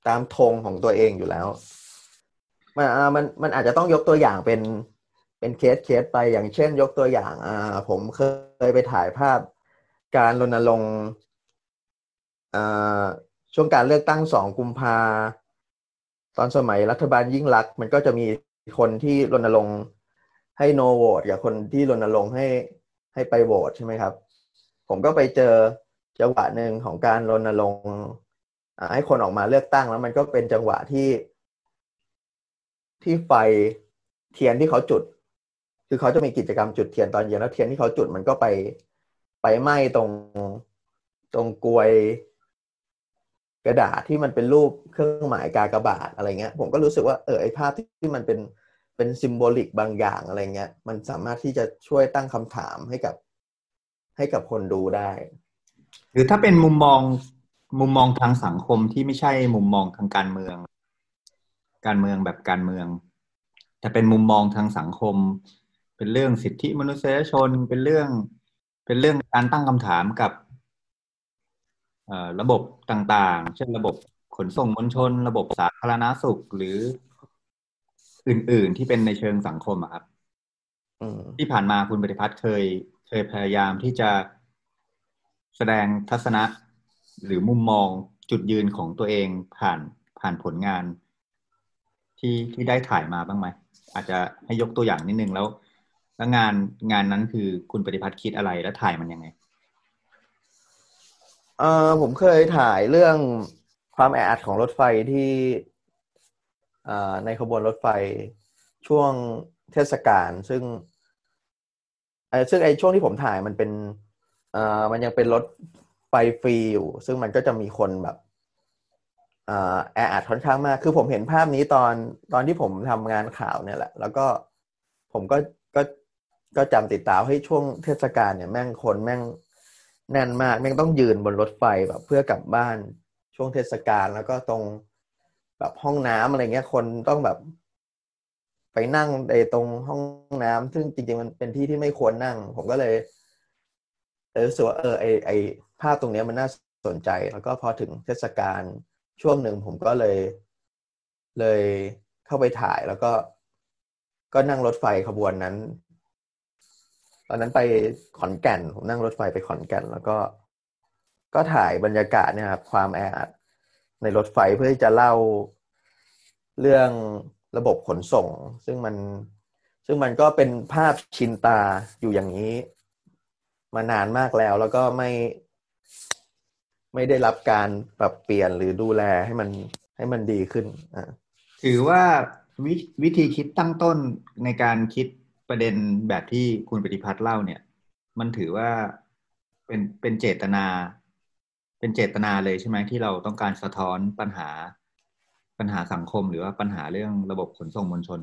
ตามธงของตัวเองอยู่แล้ว มันมันมันอาจจะต้องยกตัวอย่างเป็นเป็นเคสเคสไปอย่างเช่น ยกตัวอย่างอ่าผมเคยไปถ่ายภาพการรณรงค์อ่าช่วงการเลือกตั้งสองกุมภาตอนสมัยรัฐบาลยิ่งรัก มันก็จะมี คนที่รณรงค์ให้โนโหวตกับคนที่รณรงค์ให้ให้ไปโหวตใช่ไหมครับ ผมก็ไปเจอจังหวะหนึ่งของการรณรงค์ให้คนออกมาเลือกตั้งแล้วมันก็เป็นจังหวะที่ ที่ไฟเทียนที่เขาจุด คือเขาจะมีกิจกรรมจุดเทียนตอนเย็นแล้วเทียนที่เขาจุดมันก็ไปไปไหม้ตรงตรงกลวย กระดาษที่มันเป็นรูปเครื่องหมายกากบาทอะไรเงี้ยผมก็รู้สึกว่าเออไอภาพที่มันเป็นเป็นซิมโบลิกบางอย่างอะไรเงี้ย มันสามารถที่จะช่วยตั้งคำถามให้กับ ให้กับคนดูได้ หรือถ้าเป็นมุมมองมุมมองทางสังคมที่ไม่ใช่มุมมองทางการเมือง การเมืองแบบการเมือง แต่เป็นมุมมองทางสังคม เป็นเรื่องสิทธิมนุษยชน เป็นเรื่อง เป็นเรื่องการตั้งคำถามกับ ระบบต่างๆ เช่นระบบขนส่งมวลชน ระบบสาธารณาสุขหรืออื่น ๆ ที่เป็นในเชิงสังคมอะครับที่ผ่านมาคุณปฏิพัฒน์เคย เคยพยายามที่จะแสดงทัศนะ หรือมุมมองจุดยืนของตัวเองผ่านผ่านผลงาน ที่ที่ได้ถ่ายมาบ้างไหมอาจจะให้ยกตัวอย่างนิดนึงแล้ว แล้วงานงานนั้นคือคุณปฏิพัฒน์คิดอะไรแล้วถ่ายมันยังไง เออผมเคยถ่ายเรื่องความแออัดของรถไฟที่ในขบวนรถไฟช่วงเทศกาลซึ่งซึ่งไอ้ช่วงที่ผมถ่ายมันเป็นเอ่อมันยังเป็นรถไฟฟรีอยู่ ซึ่งมันก็จะมีคนแบบแออัดค่อนข้างมาก คือผมเห็นภาพนี้ตอนตอนที่ผมทำงานข่าวเนี่ยแหละ แล้วก็ผมก็ก็ก็จำติดตามให้ช่วงเทศกาลเนี่ยแม่งคนแม่ง แน่นมากแม่งต้องยืนบนรถไฟแบบเพื่อกลับบ้านช่วงเทศกาลแล้วก็ตรงแบบห้องน้ำอะไรเงี้ยคนต้องแบบ ไปนั่งในตรงห้องน้ำซึ่งจริง ๆ มันเป็นที่ที่ไม่ควรนั่ง ผมก็เลยเออสึกว่าเออไอไอภาพตรงเนี้ยมันน่าสนใจ แล้วก็พอถึงเทศกาลช่วงหนึ่งผมก็เลย เลยเข้าไปถ่ายแล้วก็ ก็นั่งรถไฟขบวนนั้น อนนั้นไปขอนแก่นผมนั่งรถไฟไปขอนแก่น แล้วก็ ก็ถ่ายบรรยากาศเนี่ยครับความแออัดในรถไฟเพื่อที่จะเล่าเรื่องระบบขนส่ง ซึ่งมันซึ่งมันก็เป็นภาพชินตาอยู่อย่างนี้ มานานมากแล้ว แล้วก็ไม่ ไม่ได้รับการปรับเปลี่ยนหรือดูแลให้มันให้มันดีขึ้นอ่าถือว่าววิธีคิดตั้งต้นในการคิด ประเด็นแบบที่คุณปฏิพัฒน์เล่าเนี่ย มันถือว่าเป็นเป็นเจตนา เป็นเจตนาเลยใช่ไหมที่เราต้องการสะท้อนปัญหาปัญหาสังคมหรือว่าปัญหาเรื่องระบบขนส่งมวลชน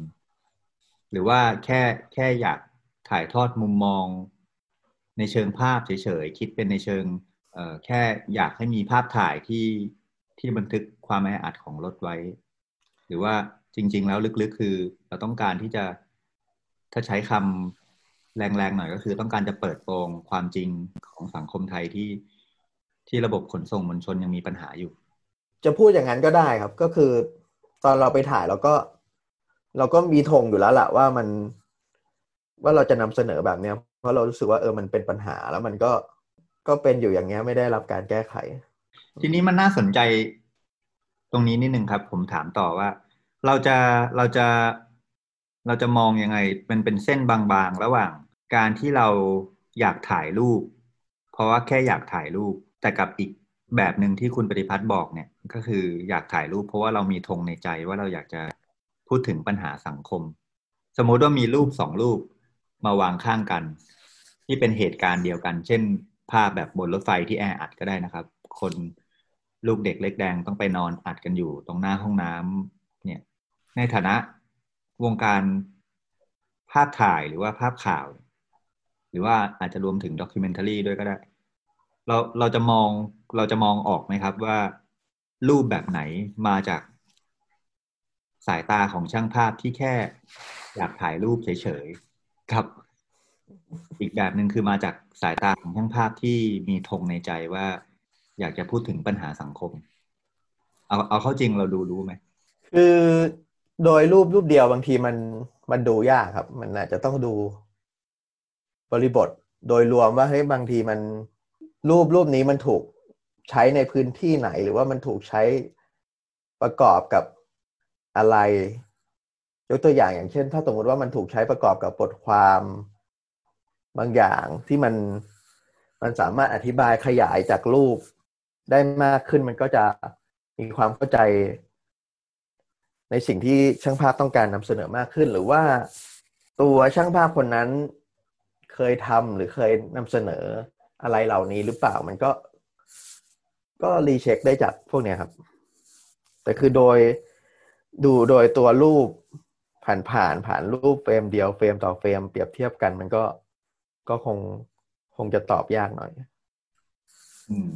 หรือว่าแค่แค่อยากถ่ายทอดมุมมอง ในเชิงภาพเฉยๆคิดเป็นในเชิงแค่อยากให้มีภาพถ่ายที่ที่บันทึกความแออัดของรถไว้ หรือว่าจริง ๆ แล้วลึกๆ คือเราต้องการที่จะ ถ้าใช้คำแรงๆหน่อยก็คือต้องการจะเปิดโปงความจริงของสังคมไทยที่ที่ระบบขนส่งมวลชนยังมีปัญหาอยู่ จะพูดอย่างนั้นก็ได้ครับ ก็คือ ตอนเราไปถ่ายเราก็ เราก็มีธงอยู่แล้วแหละว่ามันว่าเราจะนำเสนอแบบเนี้ยเพราะเรารู้สึกว่าเออมันเป็นปัญหาแล้วมันก็ก็เป็นอยู่อย่างเงี้ยไม่ได้รับการแก้ไข ทีนี้มันน่าสนใจตรงนี้นิดนึงครับ ผมถามต่อว่า เราจะเราจะ เราจะมองยังไงเป็นเป็นเส้นบางๆ ระหว่างการที่เราอยากถ่ายรูป เพราะว่าแค่อยากถ่ายรูป แต่กับอีกแบบหนึ่งที่คุณปฏิพัฒน์บอกเนี่ย ก็คืออยากถ่ายรูป เพราะว่าเรามีธงในใจว่าเราอยากจะพูดถึงปัญหาสังคม สมมติว่ามีรูปสองรูปมาวางข้างกัน ที่เป็นเหตุการณ์เดียวกัน เช่น ภาพแบบบนรถไฟที่แออัดก็ได้นะครับ คนลูกเด็กเล็กแดงต้องไปนอนอัดกันอยู่ตรงหน้าห้องน้ำเนี่ย ในฐานะ วงการภาพถ่ายหรือว่าภาพข่าว หรือว่าอาจจะรวมถึงด็อกิเมนทารีด้วยก็ได้ เราเราจะมองเราจะมองออกไหมครับว่ารูปแบบไหนมาจากสายตาของช่างภาพที่แค่อยากถ่ายรูปเฉยๆครับ อีกแบบหนึ่งคือมาจากสายตาของช่างภาพที่มีธงในใจว่า อยากจะพูดถึงปัญหาสังคม เอาเอาเข้าจริงเราดูรู้ไหมคือ โดยรูปรูปเดียวบางทีมันมันดูยากครับ มันอาจจะต้องดูบริบทโดยรวมว่าเฮ้ยบางทีมันรูปรูปนี้มันถูกใช้ในพื้นที่ไหน หรือว่ามันถูกใช้ประกอบกับอะไร ยกตัวอย่างอย่างเช่น ถ้าสมมติว่ามันถูกใช้ประกอบกับบทความบางอย่างที่มันมันสามารถอธิบายขยายจากรูปได้มากขึ้นมันก็จะมีความเข้าใจ ในสิ่งที่ช่างภาพต้องการนำเสนอมากขึ้น หรือว่าตัวช่างภาพคนนั้นเคยทำหรือเคยนำเสนออะไรเหล่านี้หรือเปล่ามันก็ ก็ recheck ได้จากพวกเนี้ยครับ แต่คือโดยดูโดยตัวรูปผ่านผ่านผ่านรูปเฟรมเดียวเฟรมต่อเฟรมเปรียบเทียบกัน มันก็ก็คงคงจะตอบยากหน่อย อืม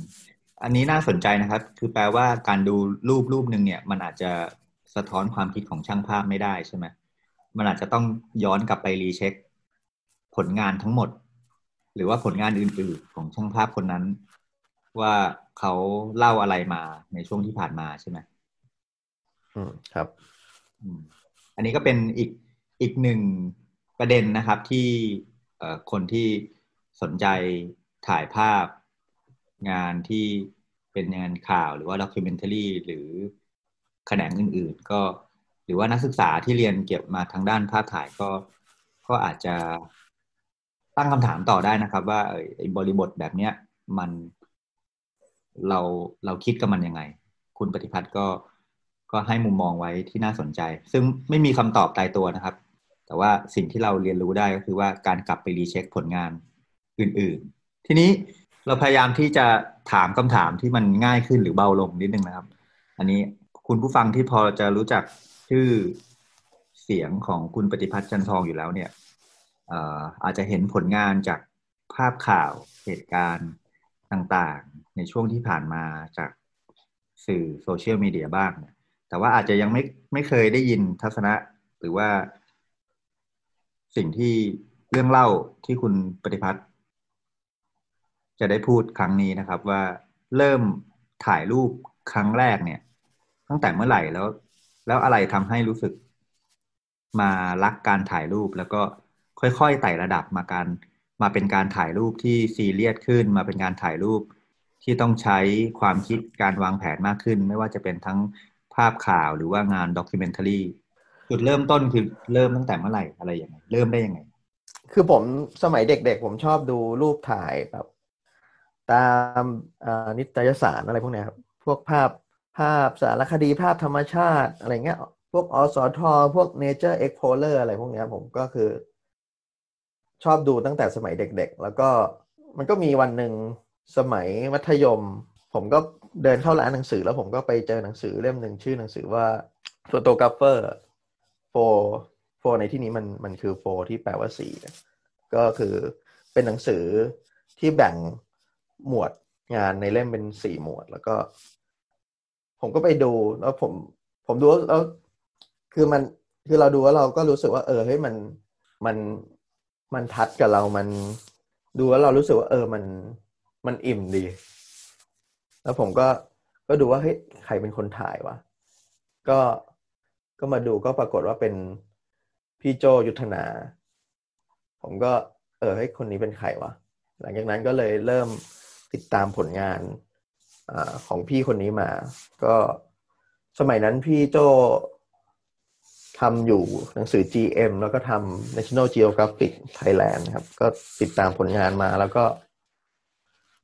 อันนี้น่าสนใจนะครับ คือแปลว่าการดูรูปรูปหนึ่งเนี่ย มันอาจจะ สะท้อนความคิดของช่างภาพไม่ได้ใช่ไหมมันอาจจะต้องย้อนกลับไปรีเช็ค ผลงานทั้งหมด หรือว่าผลงานอื่นๆ ของช่างภาพคนนั้น ว่าเขาเล่าอะไรมาในช่วงที่ผ่านมาใช่ไหมอืมครับอืมอันนี้ก็เป็นอีกอีกหนึ่งประเด็นนะครับที่คนที่สนใจถ่ายภาพงานที่เป็นงานข่าวหรือว่าด็อกิเมนทารีหรือ แขนงอื่น ๆ ก็หรือว่านักศึกษาที่เรียนเก็บมาทางด้านภาพถ่ายก็ก็อาจจะตั้งคำถามต่อได้นะครับ ว่าไอ้บริบทแบบเนี้ยมันเราเราคิดกับมันยังไง คุณปฏิพัฒน์ก็ก็ให้มุมมองไว้ที่น่าสนใจ ซึ่งไม่มีคำตอบตายตัวนะครับ แต่ว่าสิ่งที่เราเรียนรู้ได้ก็คือว่าการกลับไปรีเช็คผลงานอื่น ๆ ทีนี้เราพยายามที่จะถามคำถามที่มันง่ายขึ้นหรือเบาลงนิดนึงนะครับ อันนี้ คุณผู้ฟังที่พอจะรู้จักชื่อเสียงของคุณปฏิพัฒน์จันทองอยู่แล้วเนี่ยอาจจะเห็นผลงานจากภาพข่าวเหตุการณ์ต่างๆ ในช่วงที่ผ่านมาจากสื่อโซเชียลมีเดียบ้าง แต่ว่าอาจจะยังไม่ไม่เคยได้ยินทัศนะ หรือว่า สิ่งที่เรื่องเล่าที่คุณปฏิพัฒน์จะได้พูดครั้งนี้นะครับว่าเริ่มถ่ายรูปครั้งแรกเนี่ย ตั้งแต่เมื่อไหร่แล้ว แล้วอะไรทำให้รู้สึกมารักการถ่ายรูปแล้วก็ค่อยๆไต่ระดับมาการมาเป็นการถ่ายรูปที่ซีเรียสขึ้น มาเป็นการถ่ายรูปที่ต้องใช้ความคิดการวางแผนมากขึ้น ไม่ว่าจะเป็นทั้งภาพข่าวหรือว่างานด็อกิเมนทารีจุดเริ่มต้นคือเริ่มตั้งแต่เมื่อไหร่อะไรยังไงเริ่มได้ยังไง คือผมสมัยเด็กๆ ผมชอบดูรูปถ่ายแบบ ตามนิตยสารอะไรพวกนี้ครับ พวกภาพ ภาพสารคดีภาพธรรมชาติ อะไรเงี้ย พวกอสทพวก Nature Explorer อะไรพวกเนี้ย ผมก็คือ ชอบดูตั้งแต่สมัยเด็กๆ แล้วก็มันก็มีวันหนึ่งสมัยมัธยม ผมก็เดินเข้าร้านหนังสือแล้วผมก็ไปเจอหนังสือเล่มหนึ่งชื่อหนังสือว่า photographer for for ในที่นี้มันมันคือ for ที่แปลว่าสีก็คือเป็นหนังสือที่แบ่งหมวดงานในเล่มเป็นสี่หมวด แล้วก็ ผมก็ไปดูแล้วผมผมดูแล้วคือมันคือเราดูแล้วเราก็รู้สึกว่า เออเฮ้ยมันมันมันทัดกับเรามันดูแล้วเรารู้สึกว่า เออมันมันอิ่มดี แล้วผมก็ก็ดูว่าเฮ้ยใครเป็นคนถ่ายวะก็ก็มาดูก็ปรากฏว่าเป็นพี่โจยุทธนา ผมก็ เออเฮ้ยคนนี้เป็นใครวะหลังจากนั้นก็เลยเริ่มติดตามผลงาน อของพี่คนนี้มา ก็สมัยนั้นพี่โจทำอยู่หนังสือ GM แล้วก็ทำ National Geographic Thailand ครับ ก็ติดตามผลงานมาแล้วก็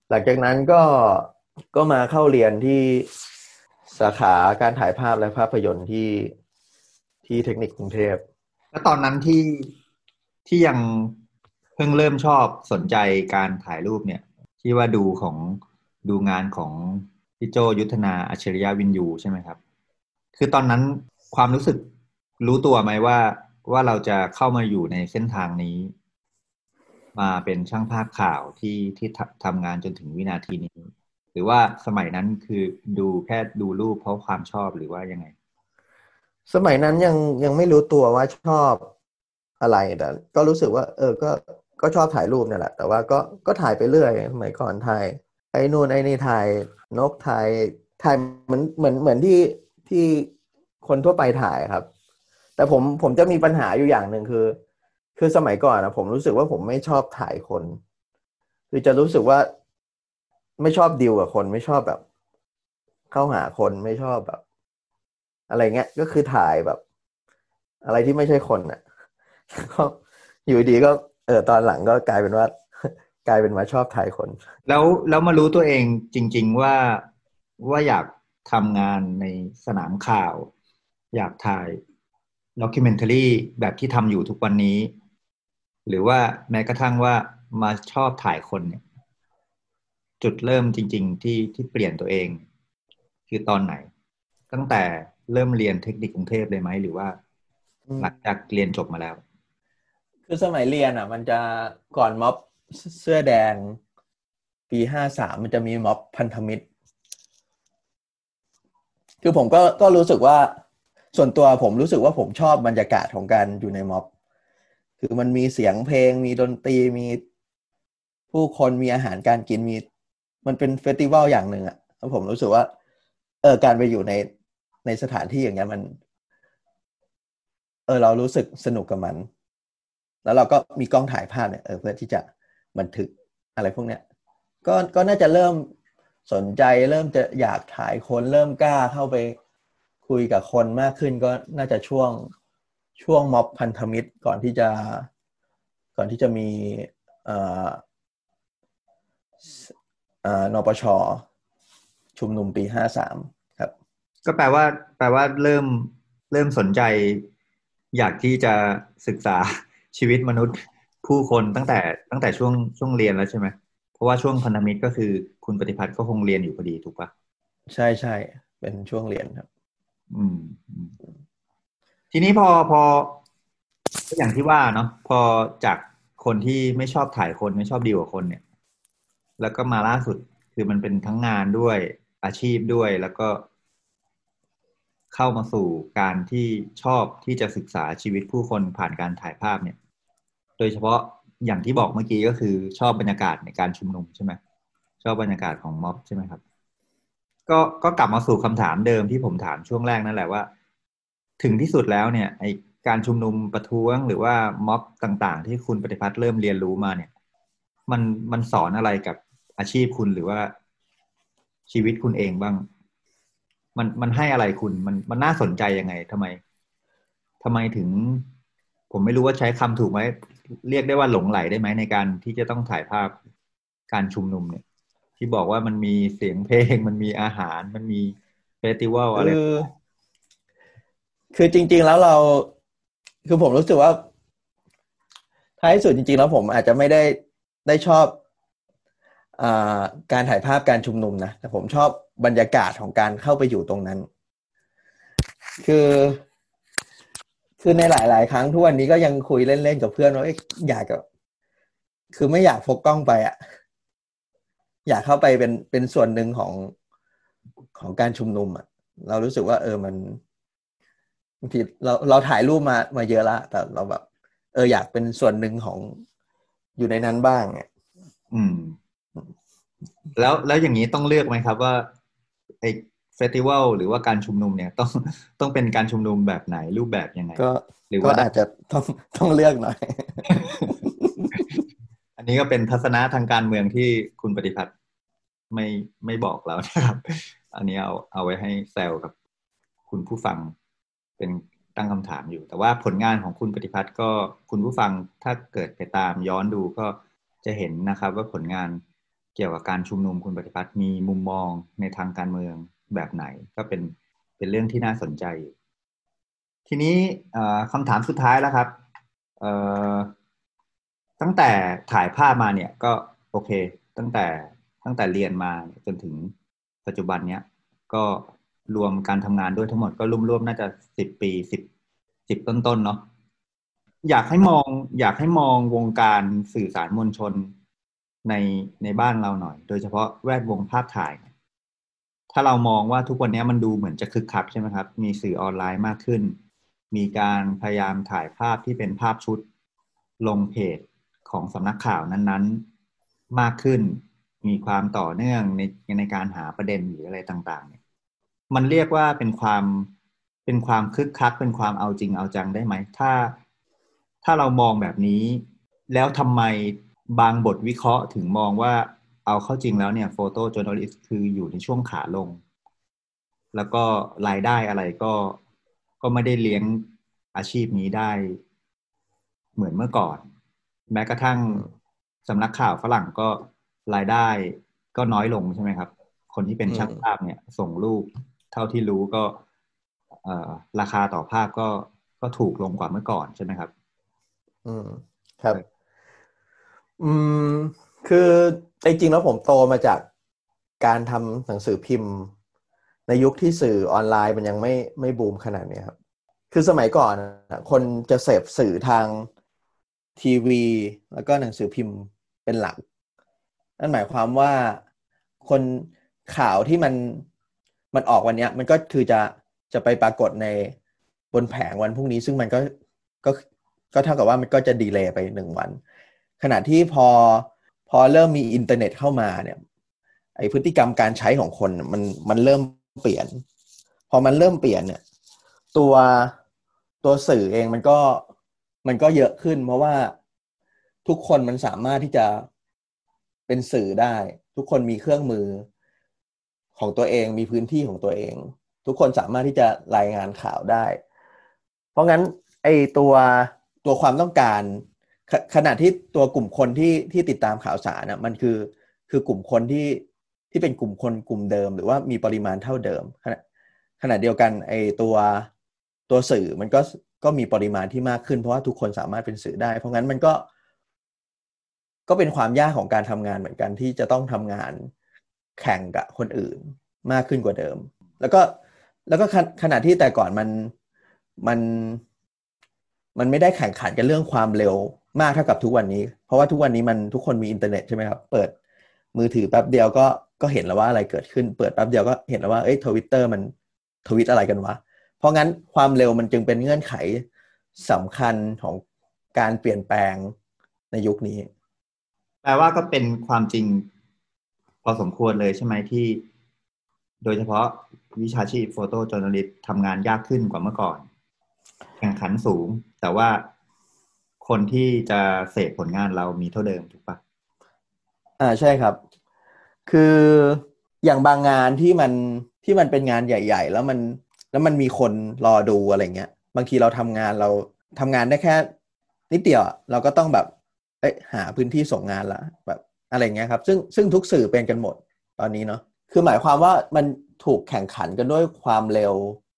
หลังจากนั้นก็ก็มาเข้าเรียนที่สาขาการถ่ายภาพและภาพยนตร์ที่ที่เทคนิคกรุงเทพ แล้วตอนนั้นที่ที่ยังเพิ่งเริ่มชอบสนใจการถ่ายรูปเนี่ย ที่ว่าดูของ ดูงานของพี่โจยุทธนาอัจฉริยะวินยูใช่ไหมครับ คือตอนนั้นความรู้สึกรู้ตัวไหมว่าว่าเราจะเข้ามาอยู่ในเส้นทางนี้ มาเป็นช่างภาพข่าวที่ที่ทำงานจนถึงวินาทีนี้ หรือว่าสมัยนั้นคือดูแค่ดูรูปเพราะความชอบหรือว่ายังไง สมัยนั้นยังยังไม่รู้ตัวว่าชอบอะไรแต่ก็รู้สึกว่า เออก็ก็ชอบถ่ายรูปเนี่ยแหละ แต่ว่าก็ก็ถ่ายไปเรื่อยสมัยก่อนถ่าย ไอ้นู่นไอ้นี่ถ่ายนกถ่ายถ่ายเหมือนเหมือนเหมือนที่ที่คนทั่วไปถ่ายครับ แต่ผมผมจะมีปัญหาอยู่อย่างหนึ่งคือ คือสมัยก่อนนะผมรู้สึกว่าผมไม่ชอบถ่ายคน คือจะรู้สึกว่าไม่ชอบดิวกับคนไม่ชอบแบบ เข้าหาคนไม่ชอบแบบ อะไรเงี้ยก็คือถ่ายแบบ อะไรที่ไม่ใช่คนอะก็อยู่ดีก็ เออตอนหลังก็กลายเป็นว่า กลายเป็นมาชอบถ่ายคน แล้วแล้วมารู้ตัวเองจริง ๆว่าว่าอยากทำงานในสนามข่าว อยากถ่ายด็อกิเมนทารีแบบที่ทำอยู่ทุกวันนี้ หรือว่าแม้กระทั่งว่ามาชอบถ่ายคนเนี่ย จุดเริ่มจริง ๆ ที่ที่เปลี่ยนตัวเอง คือตอนไหน ตั้งแต่เริ่มเรียนเทคนิคกรุงเทพเลยไหม หรือว่า หลังจากเรียนจบมาแล้ว คือสมัยเรียนอะ มันจะก่อนม็อบ เสื้อแดง ปีห้าสามมันจะมีม็อบพันธมิตร คือผมก็ก็รู้สึกว่าส่วนตัวผมรู้สึกว่าผมชอบบรรยากาศของการอยู่ในม็อบ คือมันมีเสียงเพลง มีดนตรีมีผู้คนมีอาหารการกินมี มันเป็นเฟสติวัลอย่างหนึ่งอะแล้วผมรู้สึกว่า เออการไปอยู่ในในสถานที่อย่างเงี้ยมัน เออเรารู้สึกสนุกกับมัน แล้วเราก็มีกล้องถ่ายภาพเนี่ยเออเพื่อที่จะ บันทึกอะไรพวกเนี้ยก็ก็น่าจะเริ่มสนใจเริ่มจะอยากถ่ายคนเริ่มกล้าเข้าไปคุยกับคนมากขึ้นก็น่าจะช่วงช่วงม็อบพันธมิตรก่อนที่จะก่อนที่จะมีอ่อเอ่อนปชชุมนุมปีห้าสามครับ ก็แปลว่า แปลว่าเริ่มเริ่มสนใจ อยากที่จะศึกษาชีวิตมนุษย์ ผู้คนตั้งแต่ตั้งแต่ช่วงช่วงเรียนแล้วใช่ไหมเพราะว่าช่วงพันธมิตรก็คือคุณปฏิพัฒน์ก็คงเรียนอยู่พอดีถูกปะใช่ใช่เป็นช่วงเรียนครับ อืมอืมทีนี้พอพอก็อย่างที่ว่าเนาะพอจากคนที่ไม่ชอบถ่ายคนไม่ชอบดีลกับคนเนี่ย แล้วก็มาล่าสุดคือมันเป็นทั้งงานด้วยอาชีพด้วยแล้วก็เข้ามาสู่การที่ชอบที่จะศึกษาชีวิตผู้คนผ่านการถ่ายภาพเนี่ย โดยเฉพาะอย่างที่บอกเมื่อกี้ก็คือชอบบรรยากาศในการชุมนุมใช่ไหมชอบบรรยากาศของม็อบใช่ไหมครับ ก็ก็กลับมาสู่คำถามเดิมที่ผมถามช่วงแรกนั่นแหละว่า ถึงที่สุดแล้วเนี่ยไอการชุมนุมประท้วงหรือว่าม็อบต่างๆ ที่คุณปฏิพัฒน์เริ่มเรียนรู้มาเนี่ย มันมันสอนอะไรกับอาชีพคุณหรือว่าชีวิตคุณเองบ้าง มันมันให้อะไรคุณมันมันน่าสนใจยังไงทำไมทำไมถึง ผมไม่รู้ว่าใช้คำถูกไหม เรียกได้ว่าหลงไหลได้ไหมในการที่จะต้องถ่ายภาพการชุมนุมเนี่ย ที่บอกว่ามันมีเสียงเพลง มันมีอาหาร มันมีเฟสติวัลอะไรคือจริง ๆแล้วเรา คือผมรู้สึกว่าท้ายสุดจริง ๆ แล้วผมอาจจะไม่ได้ได้ชอบอการถ่ายภาพการชุมนุมนะแต่ผมชอบบรรยากาศของการเข้าไปอยู่ตรงนั้น คือ คือในหลาย ๆ ครั้งทุกวันนี้ก็ยังคุยเล่น ๆ กับเพื่อนว่าอยากกับคือไม่อยากพกกล้องไปอะอยากเข้าไปเป็นเป็นส่วนหนึ่งของของการชุมนุมอะเรารู้สึกว่า เออมันบางทีเราเราถ่ายรูปมามาเยอะละแต่เราแบบ เอออยากเป็นส่วนหนึ่งของอยู่ในนั้นบ้างเนี่ยอืม แล้วแล้วอย่างนี้ต้องเลือกไหมครับว่าไอ เฟสติวัลหรือว่าการชุมนุมเนี่ยต้องต้องเป็นการชุมนุมแบบไหนรูปแบบยังไง ก็หรือก็ว่าอาจจะต้องต้องเลือกหน่อย อันนี้ก็เป็นทัศนะทางการเมืองที่คุณปฏิพัฒน์ไม่ไม่บอกเรานะครับ อันนี้เอาเอาไว้ให้แซวกับคุณผู้ฟังเป็นตั้งคำถามอยู่ แต่ว่าผลงานของคุณปฏิพัฒน์ก็คุณผู้ฟังถ้าเกิดไปตามย้อนดูก็จะเห็นนะครับ ว่าผลงานเกี่ยวกับการชุมนุมคุณปฏิพัฒน์มีมุมมองในทางการเมือง แบบไหน ก็เป็นเป็นเรื่องที่น่าสนใจ ทีนี้คำถามสุดท้ายแล้วครับตั้งแต่ถ่ายภาพมาเนี่ยก็โอเค ตั้งแต่ตั้งแต่เรียนมาจนถึงปัจจุบันเนี้ยก็รวมการทำงานด้วยทั้งหมดก็รวมๆน่าจะสิบปีสิบสิบต้นๆเนาะอยากให้มอง อยากให้มองวงการสื่อสารมวลชนในในบ้านเราหน่อย โดยเฉพาะแวดวงภาพถ่าย ถ้าเรามองว่าทุกวันนี้มันดูเหมือนจะคึกคักใช่ไหมครับ มีสื่อออนไลน์มากขึ้น มีการพยายามถ่ายภาพที่เป็นภาพชุดลงเพจของสำนักข่าวนั้นๆ มากขึ้น มีความต่อเนื่องในในการหาประเด็นหรืออะไรต่างๆ เนี่ย มันเรียกว่าเป็นความเป็นความคึกคัก เป็นความเอาจริงเอาจังได้ไหม ถ้าถ้าเรามองแบบนี้ แล้วทำไมบางบทวิเคราะห์ถึงมองว่า เอาเข้าจริงแล้วเนี่ยโฟโต้จ o ร์น l i s t คืออยู่ในช่วงขาลง แล้วก็รายได้อะไรก็ก็ไม่ได้เลี้ยงอาชีพนี้ได้เหมือนเมื่อก่อน แม้กระทั่งสำนักข่าวฝรั่งก็รายได้ก็น้อยลงใช่ไหมครับ คนที่เป็นอืมช่างภาพเนี่ย ส่งรูปเท่าที่รู้ก็เอ่อราคาต่อภาพก็ก็ถูกลงกว่าเมื่อก่อนใช่ไหมครับ อืมครับ อืม คือ จริงๆแล้วผมโตมาจากการทำหนังสือพิมพ์ ในยุคที่สื่อออนไลน์มันยังไม่ไม่บูมขนาดเนี้ยครับ คือสมัยก่อนคนจะเสพสื่อทางทีวี แล้วก็หนังสือพิมพ์เป็นหลัก นั่นหมายความว่าคนข่าวที่มันมันออกวันเนี้ยมันก็คือจะจะไปปรากฏในบนแผงวันพรุ่งนี้ ซึ่งมันก็ก็ก็เท่ากับว่ามันก็จะดีเลย์ไปหนึ่งวัน ขณะที่พอ พอเริ่มมีอินเทอร์เน็ตเข้ามาเนี่ย ไอพฤติกรรมการใช้ของคนมันมันเริ่มเปลี่ยน พอมันเริ่มเปลี่ยนเนี่ย ตัวตัวสื่อเองมันก็มันก็เยอะขึ้น เพราะว่าทุกคนมันสามารถที่จะเป็นสื่อได้ ทุกคนมีเครื่องมือของตัวเองมีพื้นที่ของตัวเอง ทุกคนสามารถที่จะรายงานข่าวได้ เพราะงั้นไอตัวตัวความต้องการ ขณะที่ตัวกลุ่มคนที่ที่ติดตามข่าวสารนะมันคือคือกลุ่มคนที่ที่เป็นกลุ่มคนกลุ่มเดิม หรือว่ามีปริมาณเท่าเดิม ขณะขณะเดียวกันไอตัวตัวสื่อมันก็ก็มีปริมาณที่มากขึ้นเพราะว่าทุกคนสามารถเป็นสื่อได้ เพราะงั้นมันก็ ก็เป็นความยากของการทำงานเหมือนกันที่จะต้องทำงานแข่งกับคนอื่นมากขึ้นกว่าเดิม แล้วก็แล้วก็ขณะที่แต่ก่อนมันมันมันไม่ได้แข่งขันกันเรื่องความเร็ว มากเท่ากับทุกวันนี้ เพราะว่าทุกวันนี้มันทุกคนมีอินเทอร์เน็ตใช่ไหมครับ เปิดมือถือแป๊บเดียวก็ก็เห็นแล้วว่าอะไรเกิดขึ้น เปิดแป๊บเดียวก็เห็นแล้วว่าเอ้ยทวิตเตอร์มันทวีตอะไรกันวะ เพราะงั้นความเร็วมันจึงเป็นเงื่อนไขสำคัญของการเปลี่ยนแปลงในยุคนี้ แปลว่าก็เป็นความจริงพอสมควรเลยใช่ไหมที่ โดยเฉพาะวิชาชีพโฟโต้จอร์นลิสทำงานยากขึ้นกว่าเมื่อก่อน แข่งขันสูง แต่ว่า คนที่จะเสพผลงานเรามีเท่าเดิมถูกปะอ่าใช่ครับ คืออย่างบางงานที่มันที่มันเป็นงานใหญ่ ๆ แล้วมันแล้วมันมีคนรอดูอะไรเงี้ย บางทีเราทำงานเราทำงานได้แค่ นิดเดียวเราก็ต้องแบบเอ้หาพื้นที่ส่งงานละแบบอะไรเงี้ยครับ ซึ่งซึ่งทุกสื่อเป็นกันหมดตอนนี้เนาะคือหมายความว่ามันถูกแข่งขันกันด้วยความเร็ว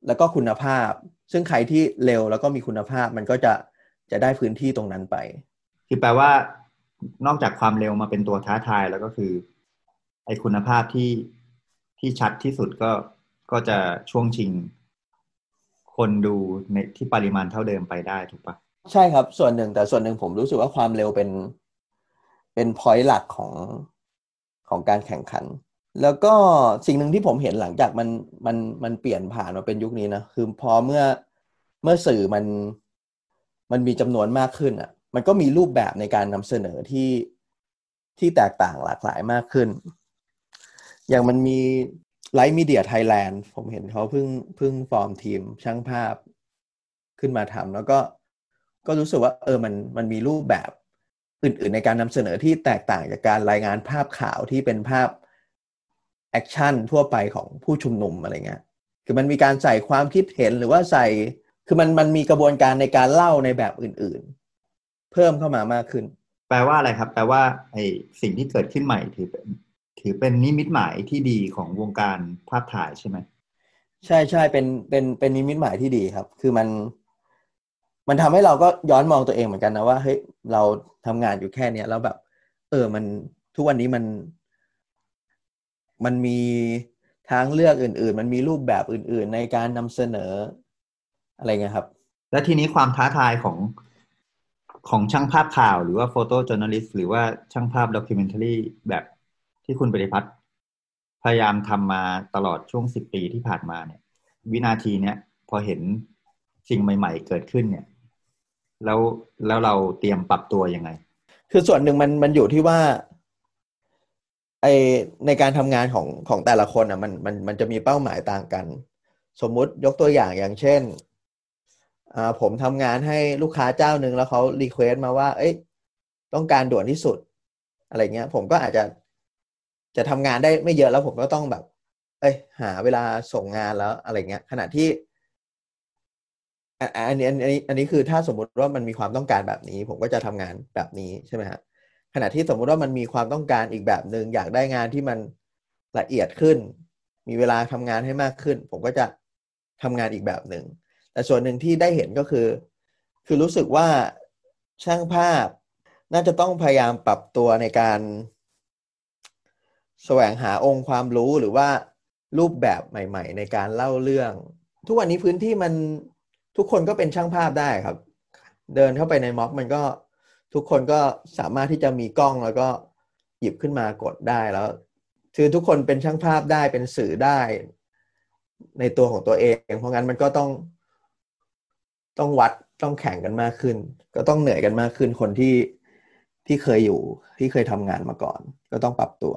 แล้วก็คุณภาพ ซึ่งใครที่เร็วแล้วก็มีคุณภาพมันก็จะ จะได้พื้นที่ตรงนั้นไป คือแปลว่านอกจากความเร็วมาเป็นตัวท้าทายแล้วก็คือ ไอคุณภาพที่ที่ชัดที่สุดก็ก็จะช่วงชิง คนดูในที่ปริมาณเท่าเดิมไปได้ถูกปะใช่ครับ ส่วนหนึ่งแต่ส่วนหนึ่งผมรู้สึกว่าความเร็วเป็นเป็นพอยต์หลักของของการแข่งขัน แล้วก็สิ่งหนึ่งที่ผมเห็นหลังจากมันมันมันเปลี่ยนผ่านมาเป็นยุคนี้นะคือพอเมื่อเมื่อสื่อมัน มันมีจำนวนมากขึ้นอะ มันก็มีรูปแบบในการนำเสนอที่ที่แตกต่างหลากหลายมากขึ้น อย่างมันมีไลฟ์มีเดียไทยแลนด์ผมเห็นเขาเพิ่งเพิ่งฟอร์มทีมช่างภาพขึ้นมาทำแล้วก็ก็รู้สึกว่า เออมันมันมีรูปแบบอื่น ๆ ในการนำเสนอที่แตกต่างจากการรายงานภาพข่าวที่เป็นภาพ action ทั่วไปของผู้ชุมนุมอะไรเงี้ย คือมันมีการใส่ความคิดเห็นหรือว่าใส่ คือมันมันมีกระบวนการในการเล่าในแบบอื่น ๆ เพิ่มเข้ามามากขึ้น แปลว่าอะไรครับ แปลว่าไอ้สิ่งที่เกิดขึ้นใหม่ถือเป็นถือเป็นนิมิตหมายที่ดีของวงการภาพถ่ายใช่ไหมใช่ใช่เป็นเป็นเป็นนิมิตหมายที่ดีครับ คือมัน มันทำให้เราก็ย้อนมองตัวเองเหมือนกันนะว่าเฮ้ยเราทำงานอยู่แค่เนี้ยแล้วแบบ เออมันทุกวันนี้มันมันมีทางเลือกอื่น ๆ มันมีรูปแบบอื่น ๆ ในการนำเสนอ อะไรเงี้ยครับ และทีนี้ความท้าทายของของช่างภาพข่าวหรือว่า photojournalist หรือว่าช่างภาพ documentary แบบที่คุณปฏิพัฒน์พยายามทำมาตลอดช่วงสิบปีที่ผ่านมาเนี่ย วินาทีเนี้ยพอเห็นสิ่งใหม่ ๆ เกิดขึ้นเนี่ย แล้วแล้วเราเตรียมปรับตัวยังไง คือส่วนหนึ่งมันมันอยู่ที่ว่าไอในการทำงานของของแต่ละคนอะมันมันมันจะมีเป้าหมายต่างกัน สมมุติยกตัวอย่างอย่างเช่นอ่า ผมทำงานให้ลูกค้าเจ้าหนึ่งแล้วเขารีเควสต์มาว่า เอ้ย ต้องการด่วนที่สุด อะไรเงี้ย ผมก็อาจจะจะทำงานได้ไม่เยอะแล้วผมก็ต้องแบบ เอ้ย หาเวลาส่งงานแล้วอะไรเงี้ย ขณะที่อันนี้อันนี้อันนี้คือถ้าสมมุติว่ามันมีความต้องการแบบนี้ ผมก็จะทำงานแบบนี้ใช่ไหมฮะขณะที่สมมุติว่ามันมีความต้องการอีกแบบหนึ่งอยากได้งานที่มันละเอียดขึ้น มีเวลาทำงานให้มากขึ้น ผมก็จะทำงานอีกแบบหนึ่ง แต่ส่วนหนึ่งที่ได้เห็นก็คือ คือรู้สึกว่าช่างภาพน่าจะต้องพยายามปรับตัวในการแสวงหาองค์ความรู้หรือว่ารูปแบบใหม่ ๆ ในการเล่าเรื่อง ทุกวันนี้พื้นที่มันทุกคนก็เป็นช่างภาพได้ครับ เดินเข้าไปในม็อบมันก็ทุกคนก็สามารถที่จะมีกล้องแล้วก็หยิบขึ้นมากดได้แล้วคือทุกคนเป็นช่างภาพได้เป็นสื่อได้ในตัวของตัวเอง เพราะงั้นมันก็ต้อง ต้องวัดต้องแข่งกันมากขึ้น ก็ต้องเหนื่อยกันมากขึ้นคนที่ที่เคยอยู่ที่เคยทำงานมาก่อน ก็ต้องปรับตัว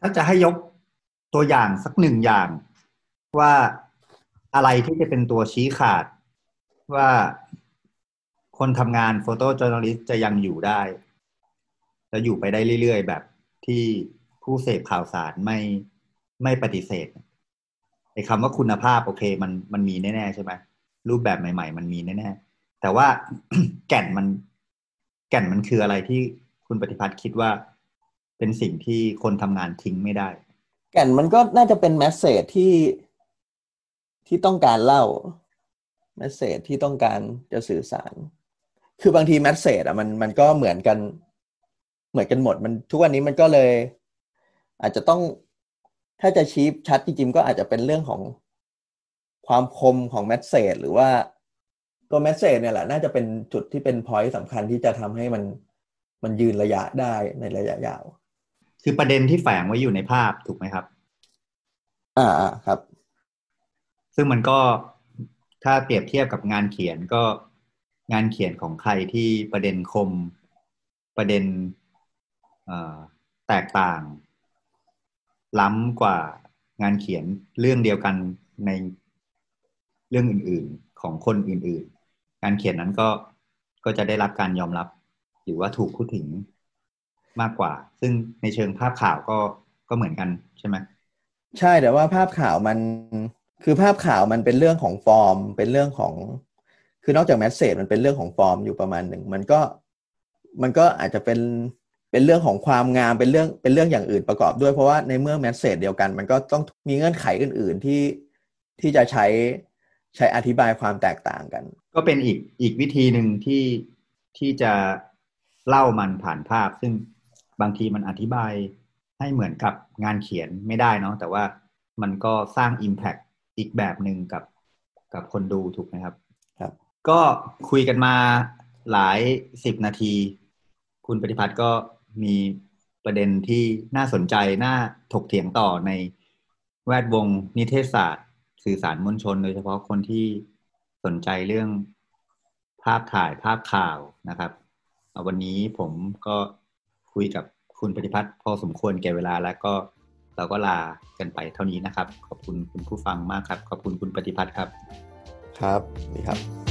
ถ้าจะให้ยกตัวอย่างสักหนึ่งอย่าง ว่าอะไรที่จะเป็นตัวชี้ขาด ว่าคนทำงาน photojournalist จะยังอยู่ได้ จะอยู่ไปได้เรื่อยๆ แบบที่ผู้เสพข่าวสารไม่ไม่ปฏิเสธไอ้คำว่าคุณภาพโอเค มันมันมีแน่ๆใช่ไหม รูปแบบใหม่ ๆ มันมีแน่ๆแต่ว่าแก่นมัน แก่นมันคืออะไรที่คุณปฏิพัฒน์คิดว่าเป็นสิ่งที่คนทำงานทิ้งไม่ได้ แก่นมันก็น่าจะเป็น message ที่ที่ต้องการเล่า message ที่ต้องการจะสื่อสาร คือบางที message อะมันมันก็เหมือนกัน เหมือนกันหมด มันทุกวันนี้มันก็เลย อาจจะต้องถ้าจะชี้ชัดจริงๆก็อาจจะเป็นเรื่องของ ความคมของ message หรือว่าตัว message เนี่ยแหละน่าจะเป็นจุดที่เป็น point สำคัญที่จะทำให้มันมันยืนระยะได้ในระยะยาว คือประเด็นที่แฝงไว้อยู่ในภาพถูกไหมครับ อ่าอ่าครับ ซึ่งมันก็ถ้าเปรียบเทียบกับงานเขียนก็งานเขียนของใครที่ประเด็นคมประเด็นแตกต่าง ล้ำกว่างานเขียนเรื่องเดียวกันในเรื่องอื่นๆของคนอื่นๆ การเขียนนั้นก็ก็จะได้รับการยอมรับ หรือว่าถูกพูดถึงมากกว่า ซึ่งในเชิงภาพข่าวก็ก็เหมือนกันใช่ไหมใช่แต่ว่าภาพข่าวมันคือภาพข่าวมันเป็นเรื่องของฟอร์ม เป็นเรื่องของ คือนอกจาก message มันเป็นเรื่องของฟอร์มอยู่ประมาณหนึ่งมันก็มันก็อาจจะเป็นเป็นเรื่องของความงามเป็นเรื่องเป็นเรื่องอย่างอื่นประกอบด้วยเพราะว่าในเมื่อ message เดียวกัน มันก็ต้องมีเงื่อนไขอื่น ๆที่ที่จะใช้ ใช้อธิบายความแตกต่างกัน ก็เป็นอีกอีกวิธีหนึ่งที่ที่จะเล่ามันผ่านภาพ ซึ่งบางทีมันอธิบายให้เหมือนกับงานเขียนไม่ได้เนาะแต่ว่ามันก็สร้าง Impact อีกแบบหนึ่งกับกับคนดูถูกไหมครับ ครับ ก็คุยกันมาหลายสิบนาที คุณปฏิพัฒน์ก็มีประเด็นที่น่าสนใจ น่าถกเถียงต่อในแวดวงนิเทศศาสตร์ สื่อสารมวลชน โดยเฉพาะคนที่สนใจเรื่องภาพถ่ายภาพข่าวนะครับวันนี้ผมก็คุยกับคุณปฏิพัฒน์พอสมควรแก่เวลาแล้วก็เราก็ลากันไปเท่านี้นะครับ ขอบคุณคุณผู้ฟังมากครับ ขอบคุณคุณปฏิพัฒน์ครับ ครับนี่ครับ